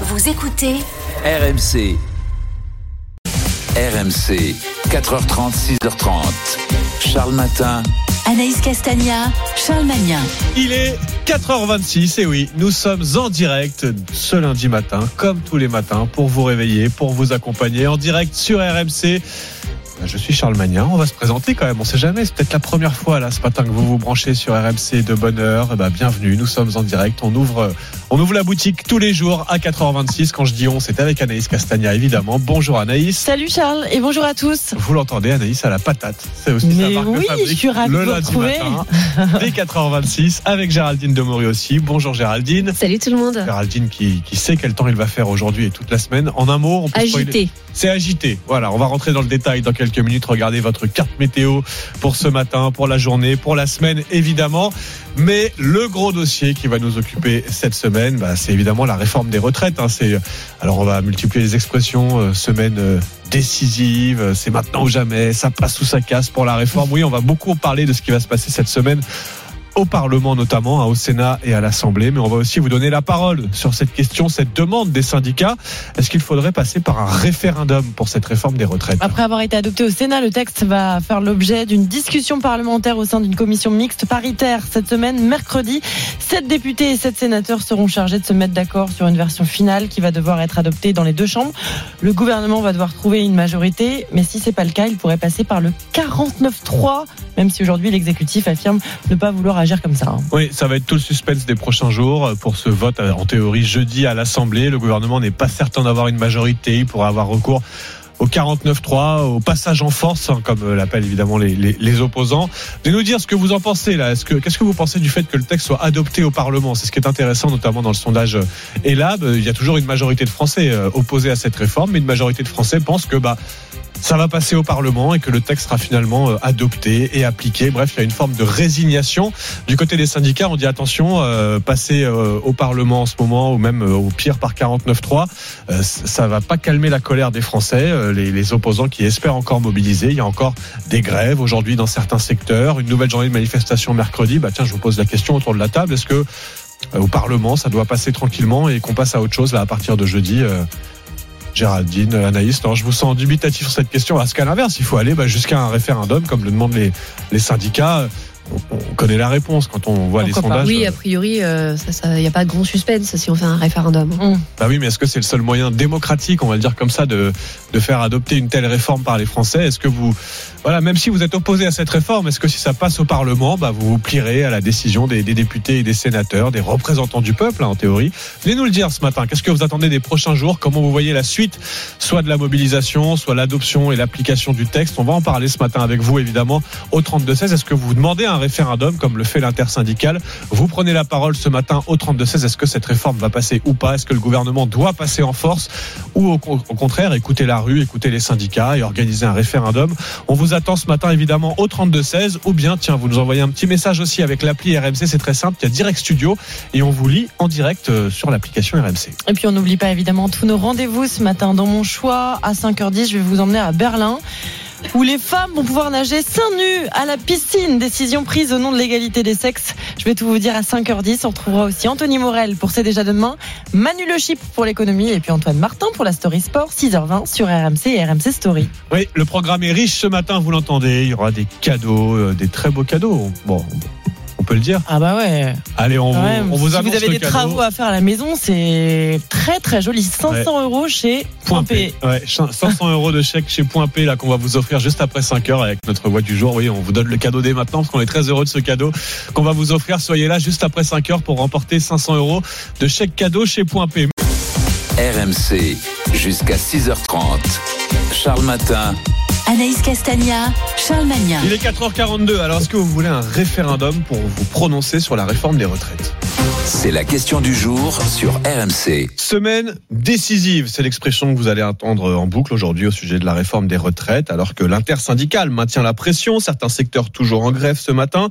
Vous écoutez RMC. RMC, 4h30, 6h30. Charles Matin. Anaïs Castagna, Charles Magnin. Il est 4h26 et oui, nous sommes en direct ce lundi matin, comme tous les matins, pour vous réveiller, pour vous accompagner en direct sur RMC. Je suis Charles Magnin, on va se présenter quand même, on sait jamais, c'est peut-être la première fois là ce matin que vous vous branchez sur RMC de bonne heure. Eh ben, bienvenue, nous sommes en direct, on ouvre, on ouvre la boutique tous les jours à 4h26. Quand je dis on, c'est avec Anaïs Castagna évidemment. Bonjour Anaïs. Salut Charles et bonjour à tous. Vous l'entendez, Anaïs à la patate. C'est aussi Mais sa marque de oui, fabrique. je suis le de vous lundi retrouver. matin, dès 4h26 avec Géraldine Demory aussi. Bonjour Géraldine. Salut tout le monde. Géraldine qui, qui sait quel temps il va faire aujourd'hui et toute la semaine. En un mot, on peut Agité. C'est agité. Voilà, on va rentrer dans le détail dans quelques minutes. Regardez votre carte météo pour ce matin, pour la journée, pour la semaine, évidemment. Mais le gros dossier qui va nous occuper cette semaine, bah, c'est évidemment la réforme des retraites. hein. C'est alors on va multiplier les expressions. euh, semaine euh, décisive, euh, c'est maintenant ou jamais. Ça passe ou ça casse pour la réforme. Oui, on va beaucoup parler de ce qui va se passer cette semaine au Parlement notamment, hein, au Sénat et à l'Assemblée, mais on va aussi vous donner la parole sur cette question, cette demande des syndicats. Est-ce qu'il faudrait passer par un référendum pour cette réforme des retraites? Après avoir été adopté au Sénat, le texte va faire l'objet d'une discussion parlementaire au sein d'une commission mixte paritaire cette semaine, mercredi. Sept députés et sept sénateurs seront chargés de se mettre d'accord sur une version finale qui va devoir être adoptée dans les deux chambres. Le gouvernement va devoir trouver une majorité, mais si c'est pas le cas, il pourrait passer par le 49-3, même si aujourd'hui l'exécutif affirme ne pas vouloir comme ça. hein. Oui, ça va être tout le suspense des prochains jours pour ce vote euh, en théorie jeudi à l'Assemblée. Le gouvernement n'est pas certain d'avoir une majorité, il pourra avoir recours au 49-3, au passage en force, hein, comme euh, l'appellent évidemment les, opposants. De nous dire ce que vous en pensez là. Est-ce que qu'est-ce que vous pensez du fait que le texte soit adopté au Parlement? C'est ce qui est intéressant, notamment dans le sondage euh, Elab. Il y a toujours une majorité de Français euh, opposés à cette réforme, mais une majorité de Français pense que bah ça va passer au Parlement et que le texte sera finalement euh, adopté et appliqué. Bref, il y a une forme de résignation. Du côté des syndicats, on dit attention, euh, passer euh, au Parlement en ce moment, ou même euh, au pire par 49.3, euh, ça va pas calmer la colère des Français, euh, les, les opposants qui espèrent encore mobiliser. Il y a encore des grèves aujourd'hui dans certains secteurs, une nouvelle journée de manifestation mercredi. Bah tiens, je vous pose la question autour de la table. Est-ce que au Parlement, ça doit passer tranquillement et qu'on passe à autre chose là à partir de jeudi Géraldine, Anaïs, non, je vous sens dubitatif sur cette question. Parce qu'à l'inverse, il faut aller bah, jusqu'à un référendum, comme le demandent les, les syndicats. On, on connaît la réponse quand on voit les Pourquoi pas sondages. Oui, a priori, euh, ça, ça, y a pas de grand suspense si on fait un référendum. Bah oui, mais est-ce que c'est le seul moyen démocratique, on va le dire comme ça, de, de faire adopter une telle réforme par les Français? Est-ce que vous, voilà, même si vous êtes opposé à cette réforme, est-ce que si ça passe au Parlement, bah vous vous plierez à la décision des, députés et des sénateurs, des représentants du peuple, hein, en théorie. Venez nous le dire ce matin. Qu'est-ce que vous attendez des prochains jours? Comment vous voyez la suite, soit de la mobilisation, soit l'adoption et l'application du texte? On va en parler ce matin avec vous, évidemment, au 32-16. Est-ce que vous demandez un référendum, comme le fait l'intersyndical Vous prenez la parole ce matin au 32-16. Est-ce que cette réforme va passer ou pas? Est-ce que le gouvernement doit passer en force? Ou au, au contraire, écouter la rue, écouter les syndicats et organiser un référendum? On vous attend ce matin, évidemment, au 32-16. Ou bien, tiens, vous nous envoyez un petit message aussi avec l'appli RMC. C'est très simple. Il y a Direct Studio et on vous lit en direct euh, sur l'application RMC. Et puis on n'oublie pas évidemment tous nos rendez-vous ce matin. Dans mon choix, à 5h10, je vais vous emmener à Berlin. Où les femmes vont pouvoir nager seins nus à la piscine. Décision prise au nom de l'égalité des sexes. Je vais tout vous dire à 5h10. On retrouvera aussi Anthony Morel pour C'est déjà demain. Manu Le Chip pour l'économie. Et puis Antoine Martin pour la Story Sport. 6h20 sur RMC et RMC Story. Oui, le programme est riche ce matin, vous l'entendez. Il y aura des cadeaux, euh, des très beaux cadeaux. Bon, on peut le dire. Ah bah ouais. Allez, on, vous, on vous si vous avez des cadeau. travaux à faire à la maison, c'est très très joli. 500 euros chez Point Point P. P. Ouais, 500 euros de chèque chez Point P là qu'on va vous offrir juste après 5 heures avec notre voix du jour. Oui, on vous donne le cadeau dès maintenant parce qu'on est très heureux de ce cadeau qu'on va vous offrir. Soyez là juste après 5 heures pour remporter 500 euros de chèque cadeau chez Point P. RMC, jusqu'à 6h30. Charles Matin. Anaïs Castagna, Charles Magnin. Il est 4h42. Alors est-ce que vous voulez un référendum pour vous prononcer sur la réforme des retraites? C'est la question du jour sur RMC. Semaine décisive, c'est l'expression que vous allez entendre en boucle aujourd'hui au sujet de la réforme des retraites, alors que l'intersyndicale maintient la pression, certains secteurs toujours en grève ce matin.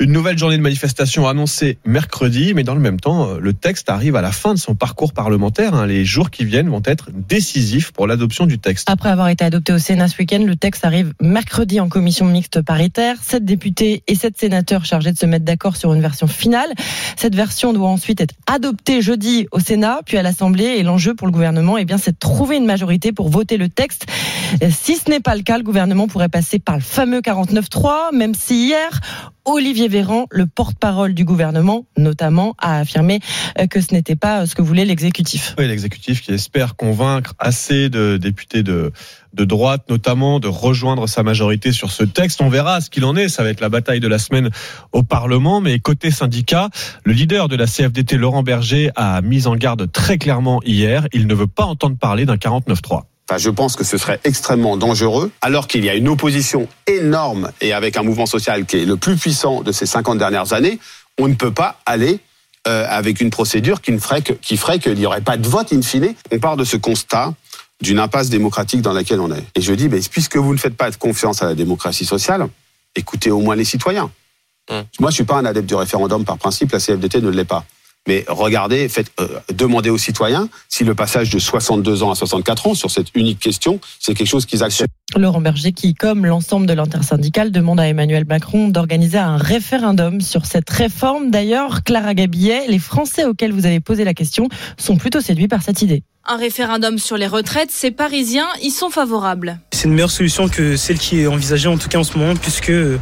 Une nouvelle journée de manifestation annoncée mercredi, mais dans le même temps, le texte arrive à la fin de son parcours parlementaire. hein. Les jours qui viennent vont être décisifs pour l'adoption du texte. Après avoir été adopté au Sénat ce week-end, le texte arrive mercredi en commission mixte paritaire. Sept députés et sept sénateurs chargés de se mettre d'accord sur une version finale. Cette version doit ensuite être adoptée jeudi au Sénat, puis à l'Assemblée. Et l'enjeu pour le gouvernement, eh bien, c'est de trouver une majorité pour voter le texte. Si ce n'est pas le cas, le gouvernement pourrait passer par le fameux 49.3, même si hier, Olivier Véran, le porte-parole du gouvernement, notamment, a affirmé euh, que ce n'était pas ce que voulait l'exécutif. Oui, l'exécutif qui espère convaincre assez de députés de, de droite, notamment, de rejoindre sa majorité sur ce texte. On verra ce qu'il en est. Ça va être la bataille de la semaine au Parlement. Mais côté syndicat, le leader de la CFDT, Laurent Berger, a mis en garde très clairement hier. Il ne veut pas entendre parler d'un 49-3. Enfin, je pense que ce serait extrêmement dangereux, alors qu'il y a une opposition énorme et avec un mouvement social qui est le plus puissant de ces 50 dernières années, on ne peut pas aller euh, avec une procédure qui, ferait qui ferait qu'il n'y aurait pas de vote in fine. On part de ce constat d'une impasse démocratique dans laquelle on est. Et je dis, puisque vous ne faites pas de confiance à la démocratie sociale, écoutez au moins les citoyens. Hum. Moi, je suis pas un adepte du référendum par principe, la CFDT ne l'est pas. Mais regardez, faites, euh, demandez aux citoyens si le passage de 62 ans à 64 ans sur cette unique question, c'est quelque chose qu'ils acceptent. Laurent Berger qui, comme l'ensemble de l'intersyndicale, demande à Emmanuel Macron d'organiser un référendum sur cette réforme. D'ailleurs, Clara Gabillet, les Français auxquels vous avez posé la question sont plutôt séduits par cette idée. Un référendum sur les retraites, ces Parisiens y sont favorables. C'est une meilleure solution que celle qui est envisagée en tout cas en ce moment, puisque euh,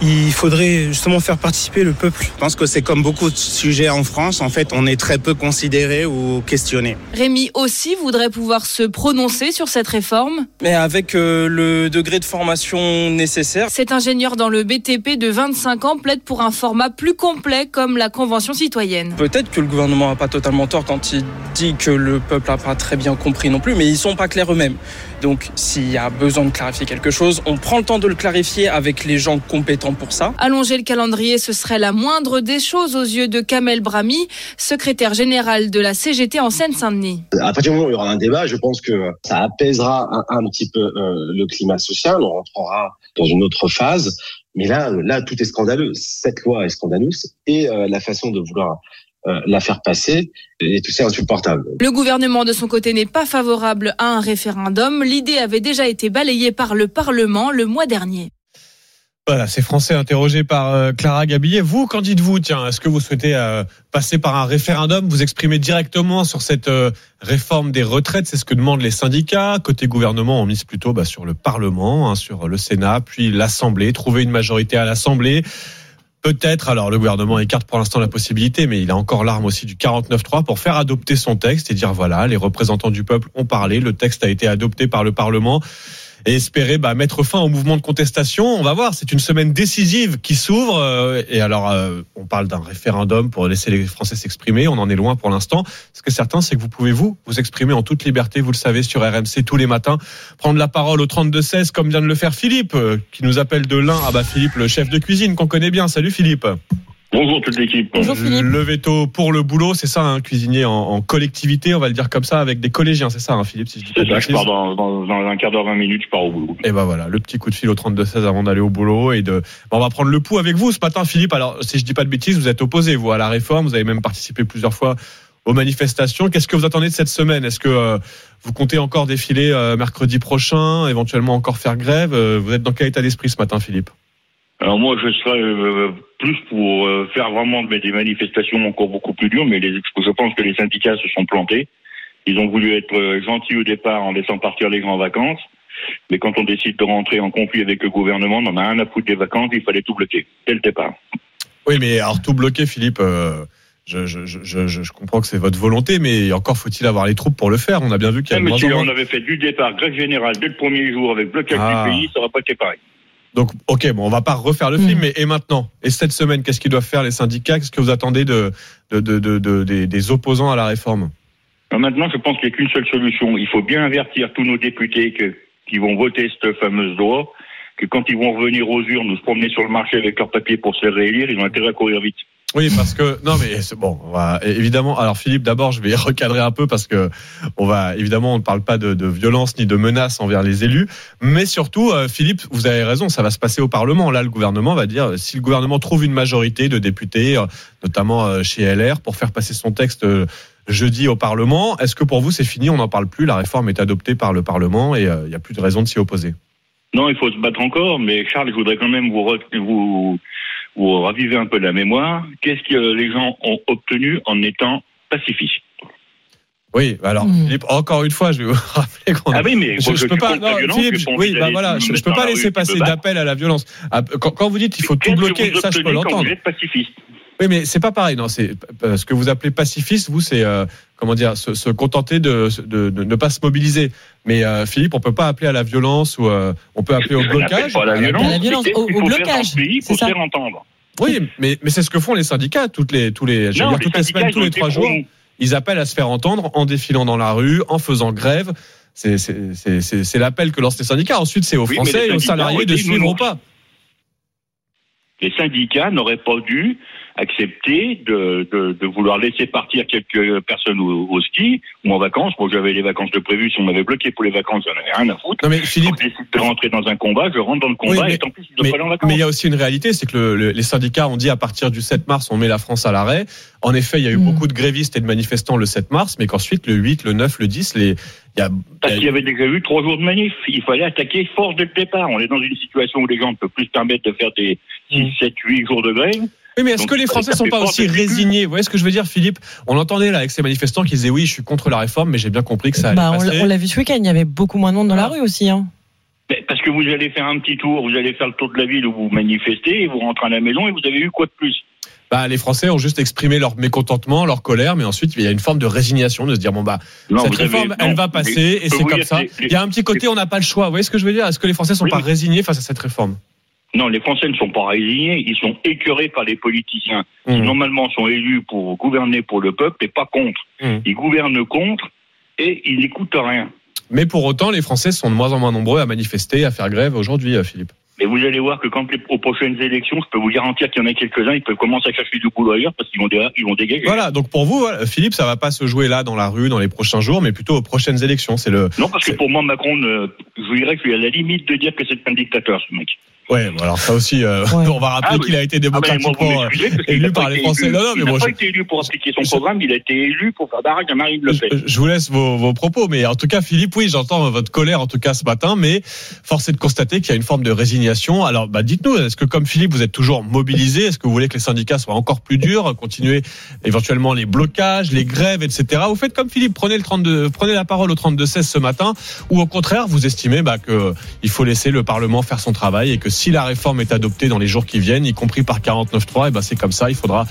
il faudrait justement faire participer le peuple. Je pense que c'est comme beaucoup de sujets en France, en fait, on est très peu considéré ou questionné. Rémi aussi voudrait pouvoir se prononcer sur cette réforme. Mais avec euh, le degré de formation nécessaire. Cet ingénieur dans le BTP de 25 ans plaide pour un format plus complet comme la Convention citoyenne. Peut-être que le gouvernement n'a pas totalement tort quand il dit que le peuple n'a pas très bien compris non plus, mais ils sont pas clairs eux-mêmes. Donc s'il y a besoin de clarifier quelque chose, on prend le temps de le clarifier avec les gens compétents pour ça. Allonger le calendrier, ce serait la moindre des choses aux yeux de Kamel Brami, secrétaire général de la CGT en Seine-Saint-Denis. À partir du moment où il y aura un débat, je pense que ça apaisera un, petit peu euh, le climat social, on rentrera dans une autre phase. Mais là, là, tout est scandaleux. Cette loi est scandaleuse et euh, la façon de vouloir euh, la faire passer est aussi insupportable. Le gouvernement de son côté n'est pas favorable à un référendum. L'idée avait déjà été balayée par le Parlement le mois dernier. Voilà, ces Français interrogés par euh, Clara Gabillet. Vous, qu'en dites-vous? Tiens, est-ce que vous souhaitez euh, passer par un référendum, vous exprimer directement sur cette réforme des retraites C'est ce que demandent les syndicats. Côté gouvernement, on mise plutôt bah, sur le Parlement, hein, sur le Sénat, puis l'Assemblée, trouver une majorité à l'Assemblée. Peut-être, alors le gouvernement écarte pour l'instant la possibilité, mais il a encore l'arme aussi du 49-3 pour faire adopter son texte et dire voilà, les représentants du peuple ont parlé, le texte a été adopté par le Parlement et espérer bah, mettre fin au mouvement de contestation. On va voir, c'est une semaine décisive qui s'ouvre. Euh, et alors, euh, on parle d'un référendum pour laisser les Français s'exprimer. On en est loin pour l'instant. Ce que certain, c'est que vous pouvez vous vous exprimer en toute liberté. Vous le savez sur RMC tous les matins, prendre la parole au 32 16 comme vient de le faire Philippe, euh, qui nous appelle de l'un. Ah bah Philippe, le chef de cuisine qu'on connaît bien. Salut Philippe. Bonjour toute l'équipe. Bonjour Philippe. Le veto pour le boulot, c'est ça, un hein, cuisinier en, collectivité, on va le dire comme ça, avec des collégiens, c'est ça, hein, Philippe si je dis C'est ça, je pars dans, dans, un quart d'heure, 20 minutes, je pars au boulot. Et ben voilà, le petit coup de fil au 32-16 avant d'aller au boulot. et de. on va prendre le pouls avec vous ce matin, Philippe. Alors, si je dis pas de bêtises, vous êtes opposé, vous, à la réforme, vous avez même participé plusieurs fois aux manifestations. Qu'est-ce que vous attendez de cette semaine? Est-ce que euh, vous comptez encore défiler euh, mercredi prochain, éventuellement encore faire grève? Euh, Vous êtes dans quel état d'esprit ce matin, Philippe? Alors moi, je serais euh, plus pour euh, faire vraiment des manifestations encore beaucoup plus dures, mais les, je pense que les syndicats se sont plantés. Ils ont voulu être euh, gentils au départ en laissant partir les grands vacances, mais quand on décide de rentrer en conflit avec le gouvernement, on en a un à foutre des vacances, il fallait tout bloquer dès le départ. Oui, mais alors tout bloquer, Philippe. je, je, je, je, comprends que c'est votre volonté, mais encore faut-il avoir les troupes pour le faire. On a bien vu qu'il y a. Ah, mais on avait fait du départ grève générale dès le premier jour avec blocage du ah. pays, ça n'aurait pas été pareil. Donc, ok, bon, on va pas refaire le film, mm. mais et maintenant? Et cette semaine, qu'est-ce qu'ils doivent faire les syndicats? Qu'est-ce que vous attendez de, de, de, de des, des, opposants à la réforme? Maintenant, je pense qu'il n'y a qu'une seule solution. Il faut bien avertir tous nos députés que, qui vont voter cette fameuse loi, que quand ils vont revenir aux urnes, nous se promener sur le marché avec leurs papiers pour se réélire, ils ont intérêt à courir vite. Oui, parce que non, mais c'est bon. On va, évidemment. Alors Philippe, d'abord, je vais recadrer un peu parce que on va évidemment, on ne parle pas de, violence ni de menaces envers les élus, mais surtout, euh, Philippe, vous avez raison, ça va se passer au Parlement. Là, le gouvernement va dire si le gouvernement trouve une majorité de députés, euh, notamment euh, chez LR, pour faire passer son texte jeudi au Parlement, est-ce que pour vous c'est fini On n'en parle plus. La réforme est adoptée par le Parlement et il n'y a plus de raison de s'y opposer? Non, il faut se battre encore, mais Charles, je voudrais quand même vous vous ravivez un peu la mémoire, qu'est-ce que les gens ont obtenu en étant pacifistes? Oui, alors Hmm. Philippe, encore une fois, je vais vous rappeler qu'on. Ah oui, mais je, je peux suis pas. Non, violence, Philippe, oui, bah voilà, je, peux pas la laisser passer d'appel à la violence. Ah, Quand, quand vous dites il faut tout bloquer, ça je peux l'entendre. Vous êtes pacifiste? Oui, mais c'est pas pareil. Non, c'est euh, ce que vous appelez pacifiste. Vous, c'est euh, comment dire, se, se contenter de, de, de ne pas se mobiliser. Mais euh, Philippe, on peut pas appeler à la violence ou euh, on peut appeler au blocage. pas à la violence. À la violence, au- au faut faire blocage, pays pour faire entendre. Oui, mais, mais c'est ce que font les syndicats toutes les tous les, je veux Non, dire, les toutes les syndicats, semaines, tous les trois jours. Ils appellent à se faire entendre en défilant dans la rue, en faisant grève. C'est l'appel que lancent les syndicats. Ensuite, c'est aux Oui, Français et aux syndicats salariés de suivre ou pas. Les syndicats n'auraient pas dû accepter de, de, de vouloir laisser partir quelques personnes au, au ski ou en vacances. Moi, j'avais les vacances de prévues. Si on m'avait bloqué pour les vacances, j'en avais rien à foutre. Non mais Philippe, Quand je décide de rentrer dans un combat, je rentre dans le combat Oui, mais- et tant pis, je dois mais pas aller en vacances. mais il y a aussi une réalité, c'est que le- le- les syndicats ont dit à partir du 7 mars, on met la France à l'arrêt. En effet, il y a eu Mm. beaucoup de grévistes et de manifestants le 7 mars, mais qu'ensuite le 8, le 9, le 10, les, il y a, Parce il qu'il y avait déjà eu trois jours de manif. Il fallait attaquer force dès le départ. On est dans une situation où les gens ne peuvent plus se permettre de faire des 6, 7, 8 jours de grève. Oui, mais est-ce que les Français ça sont pas aussi résignés? Vous voyez ce que je veux dire, Philippe? On entendait là avec ces manifestants qui disaient oui, je suis contre la réforme, mais j'ai bien compris que ça allait Bah, on passer. l'a- on l'a vu ce week-end, il y avait beaucoup moins de monde dans la rue aussi. Hein. Parce que vous allez faire un petit tour, vous allez faire le tour de la ville où vous manifestez, et vous rentrez à la maison et vous avez eu quoi de plus? Bah, les Français ont juste exprimé leur mécontentement, leur colère, mais ensuite il y a une forme de résignation, de se dire bon bah Non, cette avez- réforme, elle non, va passer et c'est comme dire, ça. Il y a un petit côté, on n'a pas le choix. Vous voyez ce que je veux dire? Est-ce que les Français sont Oui, pas mais- résignés face à cette réforme? Non, les Français ne sont pas résignés, ils sont écœurés par les politiciens qui Mmh. normalement sont élus pour gouverner pour le peuple et pas contre. Mmh. Ils gouvernent contre et ils n'écoutent rien. Mais pour autant, les Français sont de moins en moins nombreux à manifester, à faire grève aujourd'hui, euh, Philippe. Mais vous allez voir que quand les, aux prochaines élections, je peux vous garantir qu'il y en a quelques-uns, ils peuvent commencer à chercher du boulot ailleurs parce qu'ils vont, dé- ils vont dégager. Voilà, donc pour vous, Philippe, ça va pas se jouer là dans la rue dans les prochains jours, mais plutôt aux prochaines élections. C'est le. Non, parce que pour moi, Macron, ne- je dirais je suis à la limite de dire que c'est un dictateur, ce mec. Ouais, bon, alors ça aussi, euh, Ouais. on va rappeler Ah qu'il a été Ah ben, moi, démocratiquement euh, élu par les Français. élu. Non, non, mais il n'a bon, pas je- été élu pour appliquer son je- programme, il a été élu pour faire barrage à Marine Le Pen. Je, je vous laisse vos, vos propos, mais en tout cas, Philippe, oui, j'entends votre colère en tout cas ce matin, mais force est de constater qu'il y a une forme de résignation. Alors, bah, dites-nous, est-ce que comme Philippe, vous êtes toujours mobilisé? Est-ce que vous voulez que les syndicats soient encore plus durs, continuer éventuellement les blocages, les grèves, etc. Vous faites comme Philippe, prenez le 32, prenez la parole au 32-16 ce matin, ou au contraire, vous estimez bah, que il faut laisser le Parlement faire son travail et que si la réforme est adoptée dans les jours qui viennent, y compris par 49.3, et ben c'est comme ça, il faudra,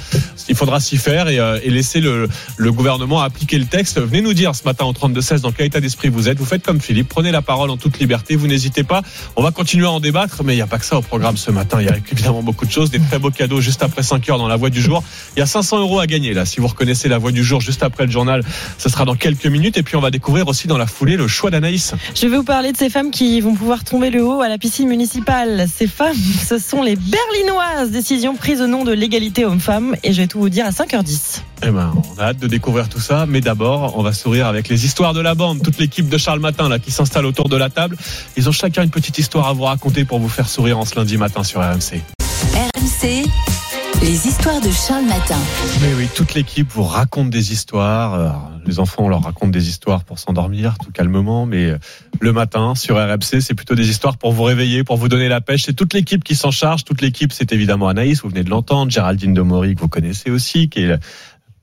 il faudra s'y faire et, euh, laisser le, gouvernement appliquer le texte. Venez nous dire ce matin au 32-16 dans quel état d'esprit vous êtes. Vous faites comme Philippe, prenez la parole en toute liberté, vous n'hésitez pas. On va continuer à en débattre, mais il n'y a pas que ça au programme ce matin. Il y a évidemment beaucoup de choses, des très beaux cadeaux juste après 5 heures dans la voie du jour. Il y a 500 euros à gagner là. Si vous reconnaissez la voie du jour juste après le journal, ce sera dans quelques minutes. Et puis on va découvrir aussi dans la foulée le choix d'Anaïs. Je vais vous parler de ces femmes qui vont pouvoir tomber le haut à la piscine municipale. Ces femmes, ce sont les Berlinoises. Décision prise au nom de l'égalité homme-femme. Et je vais tout vous dire à 5h10. Eh ben, on a hâte de découvrir tout ça, mais d'abord, on va sourire avec les histoires de la bande. Toute l'équipe de Charles Matin là qui s'installe autour de la table, ils ont chacun une petite histoire à vous raconter pour vous faire sourire en ce lundi matin sur RMC. RMC, les histoires de Charles Matin. Mais oui, toute l'équipe vous raconte des histoires. Alors, les enfants, on leur raconte des histoires pour s'endormir tout calmement, mais euh, le matin sur RMC, c'est plutôt des histoires pour vous réveiller, pour vous donner la pêche. C'est toute l'équipe qui s'en charge. Toute l'équipe, c'est évidemment Anaïs, vous venez de l'entendre, Géraldine de Maury que vous connaissez aussi, qui est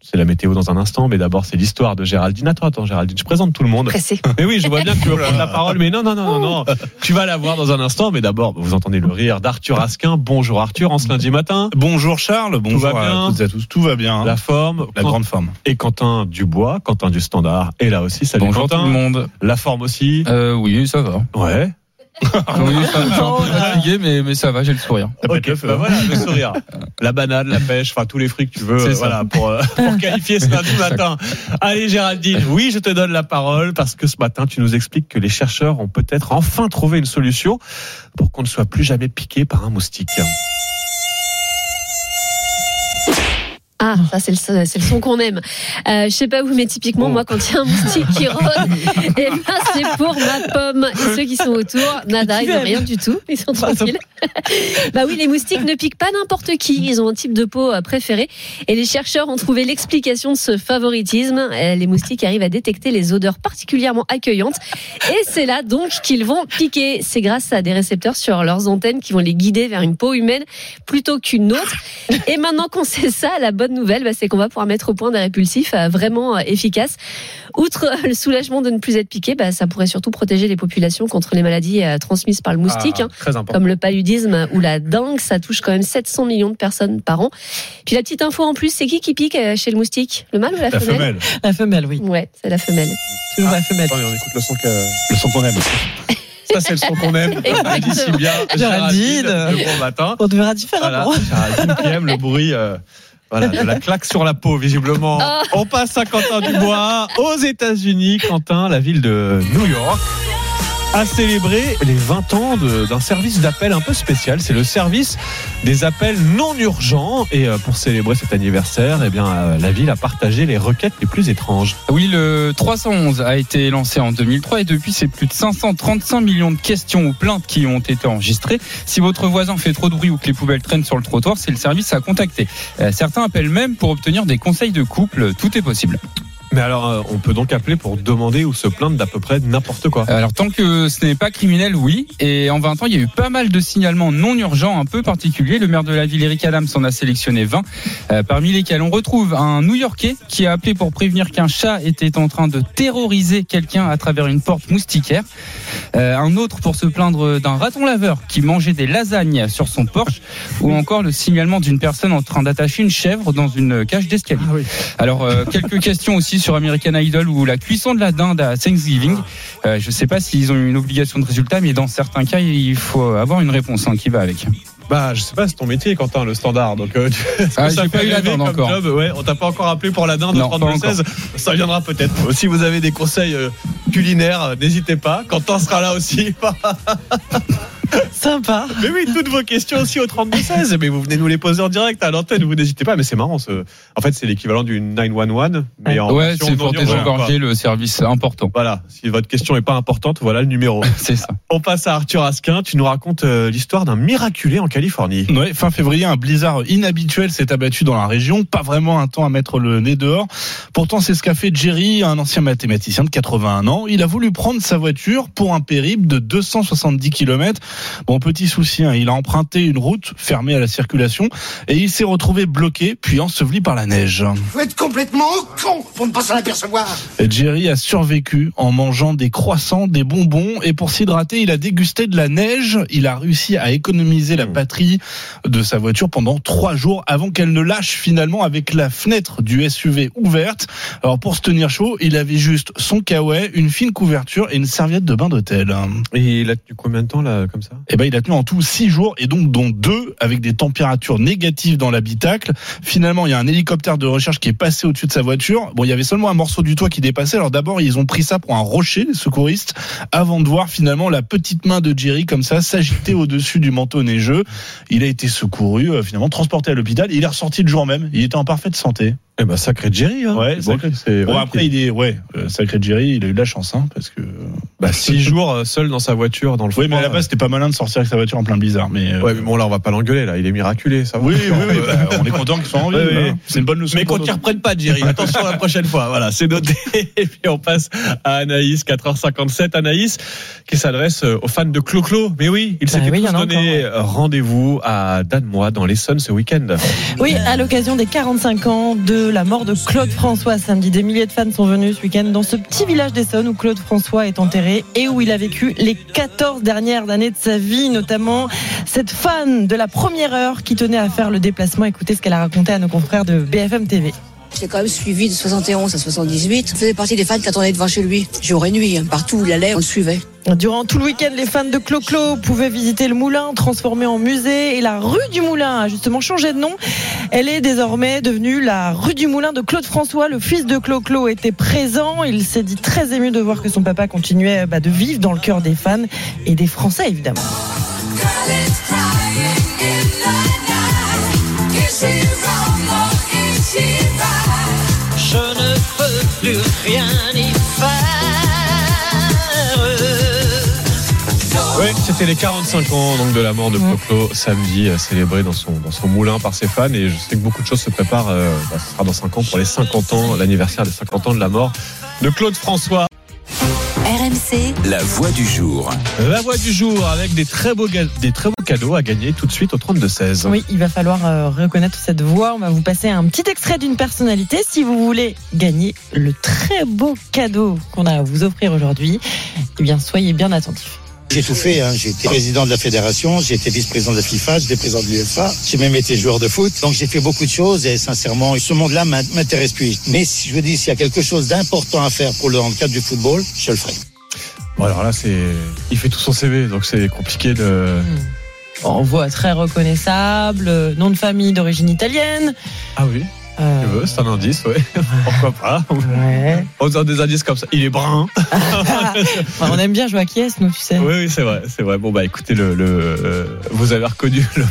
c'est la météo dans un instant, mais d'abord c'est l'histoire de Géraldine. Attends, attends, Géraldine, je présente tout le monde. Pressé. Mais oui, je vois bien que tu veux prendre la parole, mais non, non, non, non, non. Tu vas la voir dans un instant, mais d'abord, vous entendez le rire d'Arthur Asquin. Bonjour Arthur, en ce lundi matin. Bonjour Charles, bonjour va bien à toutes et à tous. Tout va bien. hein. La forme. La grande forme. Et Quentin Dubois, Quentin du Standard, est là aussi. Salut Bonjour Quentin. tout le monde. La forme aussi. Euh, oui, ça va. Ouais. Oui, ça, je suis un peu fatigué, mais, mais ça va, j'ai le sourire. Ok, bah voilà, le sourire. La banane, la pêche, enfin tous les fruits que tu veux, euh, voilà, pour, euh, pour qualifier ce lundi matin. Allez Géraldine, oui, je te donne la parole parce que ce matin, tu nous expliques que les chercheurs ont peut-être enfin trouvé une solution pour qu'on ne soit plus jamais piqué par un moustique. Ah, ça c'est le, c'est le son qu'on aime. Euh, je sais pas vous, mais typiquement moi, quand il y a un moustique qui rôde, et ben c'est pour ma pomme. Et ceux qui sont autour, nada, ils n'ont rien du tout, ils sont tranquilles. bah oui, les moustiques ne piquent pas n'importe qui. Ils ont un type de peau euh, préféré, et les chercheurs ont trouvé l'explication de ce favoritisme. Euh, Les moustiques arrivent à détecter les odeurs particulièrement accueillantes, et c'est là donc qu'ils vont piquer. C'est grâce à des récepteurs sur leurs antennes qui vont les guider vers une peau humaine plutôt qu'une autre. Et maintenant qu'on sait ça, la bonne nouvelle, bah, c'est qu'on va pouvoir mettre au point des répulsifs euh, vraiment euh, efficaces. Outre euh, le soulagement de ne plus être piqué, bah, ça pourrait surtout protéger les populations contre les maladies euh, transmises par le moustique, Ah, hein, comme le paludisme ou la dengue. Ça touche quand même 700 millions de personnes par an. Puis la petite info en plus, c'est qui qui pique euh, chez le moustique? Le mâle ou la, La femelle? La femelle, oui. Ouais, c'est la femelle. Toujours la femelle. Attendez, on écoute le son qu'on aime. Ça, c'est le son qu'on aime. Exactement. Dit si bien Géraldine. Le bon matin. On te verra différemment. Voilà, Géraldine qui aime le bruit. euh, voilà, de la claque sur la peau, visiblement. Ah. On passe à Quentin Dubois, aux États-Unis. Quentin, la ville de New York, a célébré les 20 ans d'un service d'appel un peu spécial. C'est le service des appels non urgents. Et euh, pour célébrer cet anniversaire, eh bien, euh, la ville a partagé les requêtes les plus étranges. Oui, le 311 a été lancé en 2003 et depuis, c'est plus de 535 millions de questions ou plaintes qui ont été enregistrées. Si votre voisin fait trop de bruit ou que les poubelles traînent sur le trottoir, c'est le service à contacter. Euh, Certains appellent même pour obtenir des conseils de couple. Tout est possible. Mais alors, euh, on peut donc appeler pour demander ou se plaindre d'à peu près n'importe quoi. Alors tant que ce n'est pas criminel, oui. Et en 20 ans, il y a eu pas mal de signalements non urgents un peu particuliers. Le maire de la ville, Eric Adams, en a sélectionné 20, euh, parmi lesquels on retrouve un New-Yorkais qui a appelé pour prévenir qu'un chat était en train de terroriser quelqu'un à travers une porte moustiquaire. Euh, un autre pour se plaindre d'un raton laveur qui mangeait des lasagnes sur son porche. Ou encore le signalement d'une personne en train d'attacher une chèvre dans une cage d'escalier. Alors, euh, quelques questions aussi sur American Idol ou la cuisson de la dinde à Thanksgiving. Euh, je ne sais pas s'ils ont une obligation de résultat, mais dans certains cas, il faut avoir une réponse hein, qui va avec. Bah, je sais pas, c'est ton métier, Quentin, le standard. Donc, euh, Ah, ça pas eu la dinde encore. job Ouais, on t'a pas encore appelé pour la dinde Non, au pas 32-16. Ça viendra peut-être. Si vous avez des conseils euh, culinaires, euh, n'hésitez pas. Quentin sera là aussi. Sympa. Mais oui, toutes vos questions aussi au 32-16. Mais vous venez nous les poser en direct à l'antenne. Vous n'hésitez pas. Mais c'est marrant. ce- En fait, c'est l'équivalent d'une 911. Mais en Ouais, c'est pour désengorger le service important. Voilà. Si votre question n'est pas importante, voilà le numéro. C'est ça. On passe à Arthur Asquin. Tu nous racontes euh, l'histoire d'un miraculé en Californie. Ouais, fin février, un blizzard inhabituel s'est abattu dans la région. Pas vraiment un temps à mettre le nez dehors. Pourtant, c'est ce qu'a fait Jerry, un ancien mathématicien de 81 ans. Il a voulu prendre sa voiture pour un périple de 270 km. Bon, petit souci, hein, il a emprunté une route fermée à la circulation et il s'est retrouvé bloqué puis enseveli par la neige. Faut être complètement con pour ne pas s'en apercevoir. Et Jerry a survécu en mangeant des croissants, des bonbons et pour s'hydrater, il a dégusté de la neige. Il a réussi à économiser la batterie de sa voiture pendant trois jours avant qu'elle ne lâche finalement avec la fenêtre du SUV ouverte. Alors pour se tenir chaud, il avait juste son kawaii, une fine couverture et une serviette de bain d'hôtel. Et il a tenu combien de temps là, comme ça? Eh ben, il a tenu en tout six jours et donc dont deux avec des températures négatives dans l'habitacle. Finalement, il y a un hélicoptère de recherche qui est passé au-dessus de sa voiture. Bon, il y avait seulement un morceau du toit qui dépassait. Alors d'abord, ils ont pris ça pour un rocher, les secouristes, avant de voir finalement la petite main de Jerry comme ça s'agiter au-dessus du manteau neigeux. Il a été secouru, euh, finalement transporté à l'hôpital. Il est ressorti le jour même. Il était en parfaite santé. Eh ben, sacré Jerry, hein. Ouais, Bon, sacré. Bon, ouais, après, il est, ouais, euh, sacré Jerry, il a eu de la chance, hein, parce que. Bah, six jours euh, seul dans sa voiture, dans le Oui, mais à la base, c'était pas malin de sortir avec sa voiture en plein blizzard, mais. euh, Ouais, mais bon, là, on va pas l'engueuler, là. Il est miraculé, ça va. Oui, oui, oui, bah, on est content qu'ils soient en vie. Hein. C'est une bonne leçon. Mais qu'on t'y nous. reprenne pas, Jerry. Attention la prochaine fois. Voilà, c'est noté. Et puis on passe à Anaïs, 4h57. Anaïs, qui s'adresse euh, aux fans de Clo-Clo. Mais oui, ils Bah oui, il donné rendez-vous à Danemois dans l'Essonne ce week-end. Oui, à l'occasion des 45 ans de la mort de Claude François samedi, des milliers de fans sont venus ce week-end dans ce petit village d'Essonne où Claude François est enterré et où il a vécu les 14 dernières années de sa vie, notamment cette fan de la première heure qui tenait à faire le déplacement. Écoutez ce qu'elle a raconté à nos confrères de BFM TV. J'ai quand même suivi de 71 à 78. Je faisais partie des fans qui attendaient devant chez lui. Jour et nuit, hein. partout où il allait, on le suivait. Durant tout le week-end, les fans de Clo-Clo pouvaient visiter le moulin transformé en musée et la rue du Moulin a justement changé de nom. Elle est désormais devenue la rue du Moulin de Claude François. Le fils de Clo-Clo était présent. Il s'est dit très ému de voir que son papa continuait bah, de vivre dans le cœur des fans et des Français évidemment. Plus rien y faire. Oui, c'était les 45 ans donc de la mort de Coclo samedi, euh, célébré dans son, dans son moulin par ses fans. Et je sais que beaucoup de choses se préparent. euh, bah, ce sera dans 5 ans pour les 50 ans, l'anniversaire des 50 ans de la mort de Claude François. RMC, La voix du jour. La voix du jour avec des très beaux, ga- des très beaux cadeaux à gagner tout de suite au 32-16. Oui, il va falloir euh, reconnaître cette voix. On va vous passer un petit extrait d'une personnalité si vous voulez gagner le très beau cadeau qu'on a à vous offrir aujourd'hui. Eh bien, soyez bien attentifs. J'ai tout fait, hein. j'ai été président de la fédération, j'ai été vice-président de la FIFA, j'étais président de l'UEFA, j'ai même été joueur de foot, donc j'ai fait beaucoup de choses et sincèrement, ce monde-là m'in- m'intéresse plus. Mais si je veux dire, s'il y a quelque chose d'important à faire pour le, dans le cadre du football, je le ferai. Bon, alors là, c'est, il fait tout son CV, donc c'est compliqué de. En voix très reconnaissable, euh, nom de famille d'origine italienne. Ah oui. Euh, Tu veux, c'est un indice, ouais. Pourquoi pas? Ouais. On donne des indices comme ça. Il est brun. On aime bien jouer à qui est nous, tu sais. Oui, oui, c'est vrai, c'est vrai. Bon, bah, écoutez, le, le, euh, vous avez reconnu le-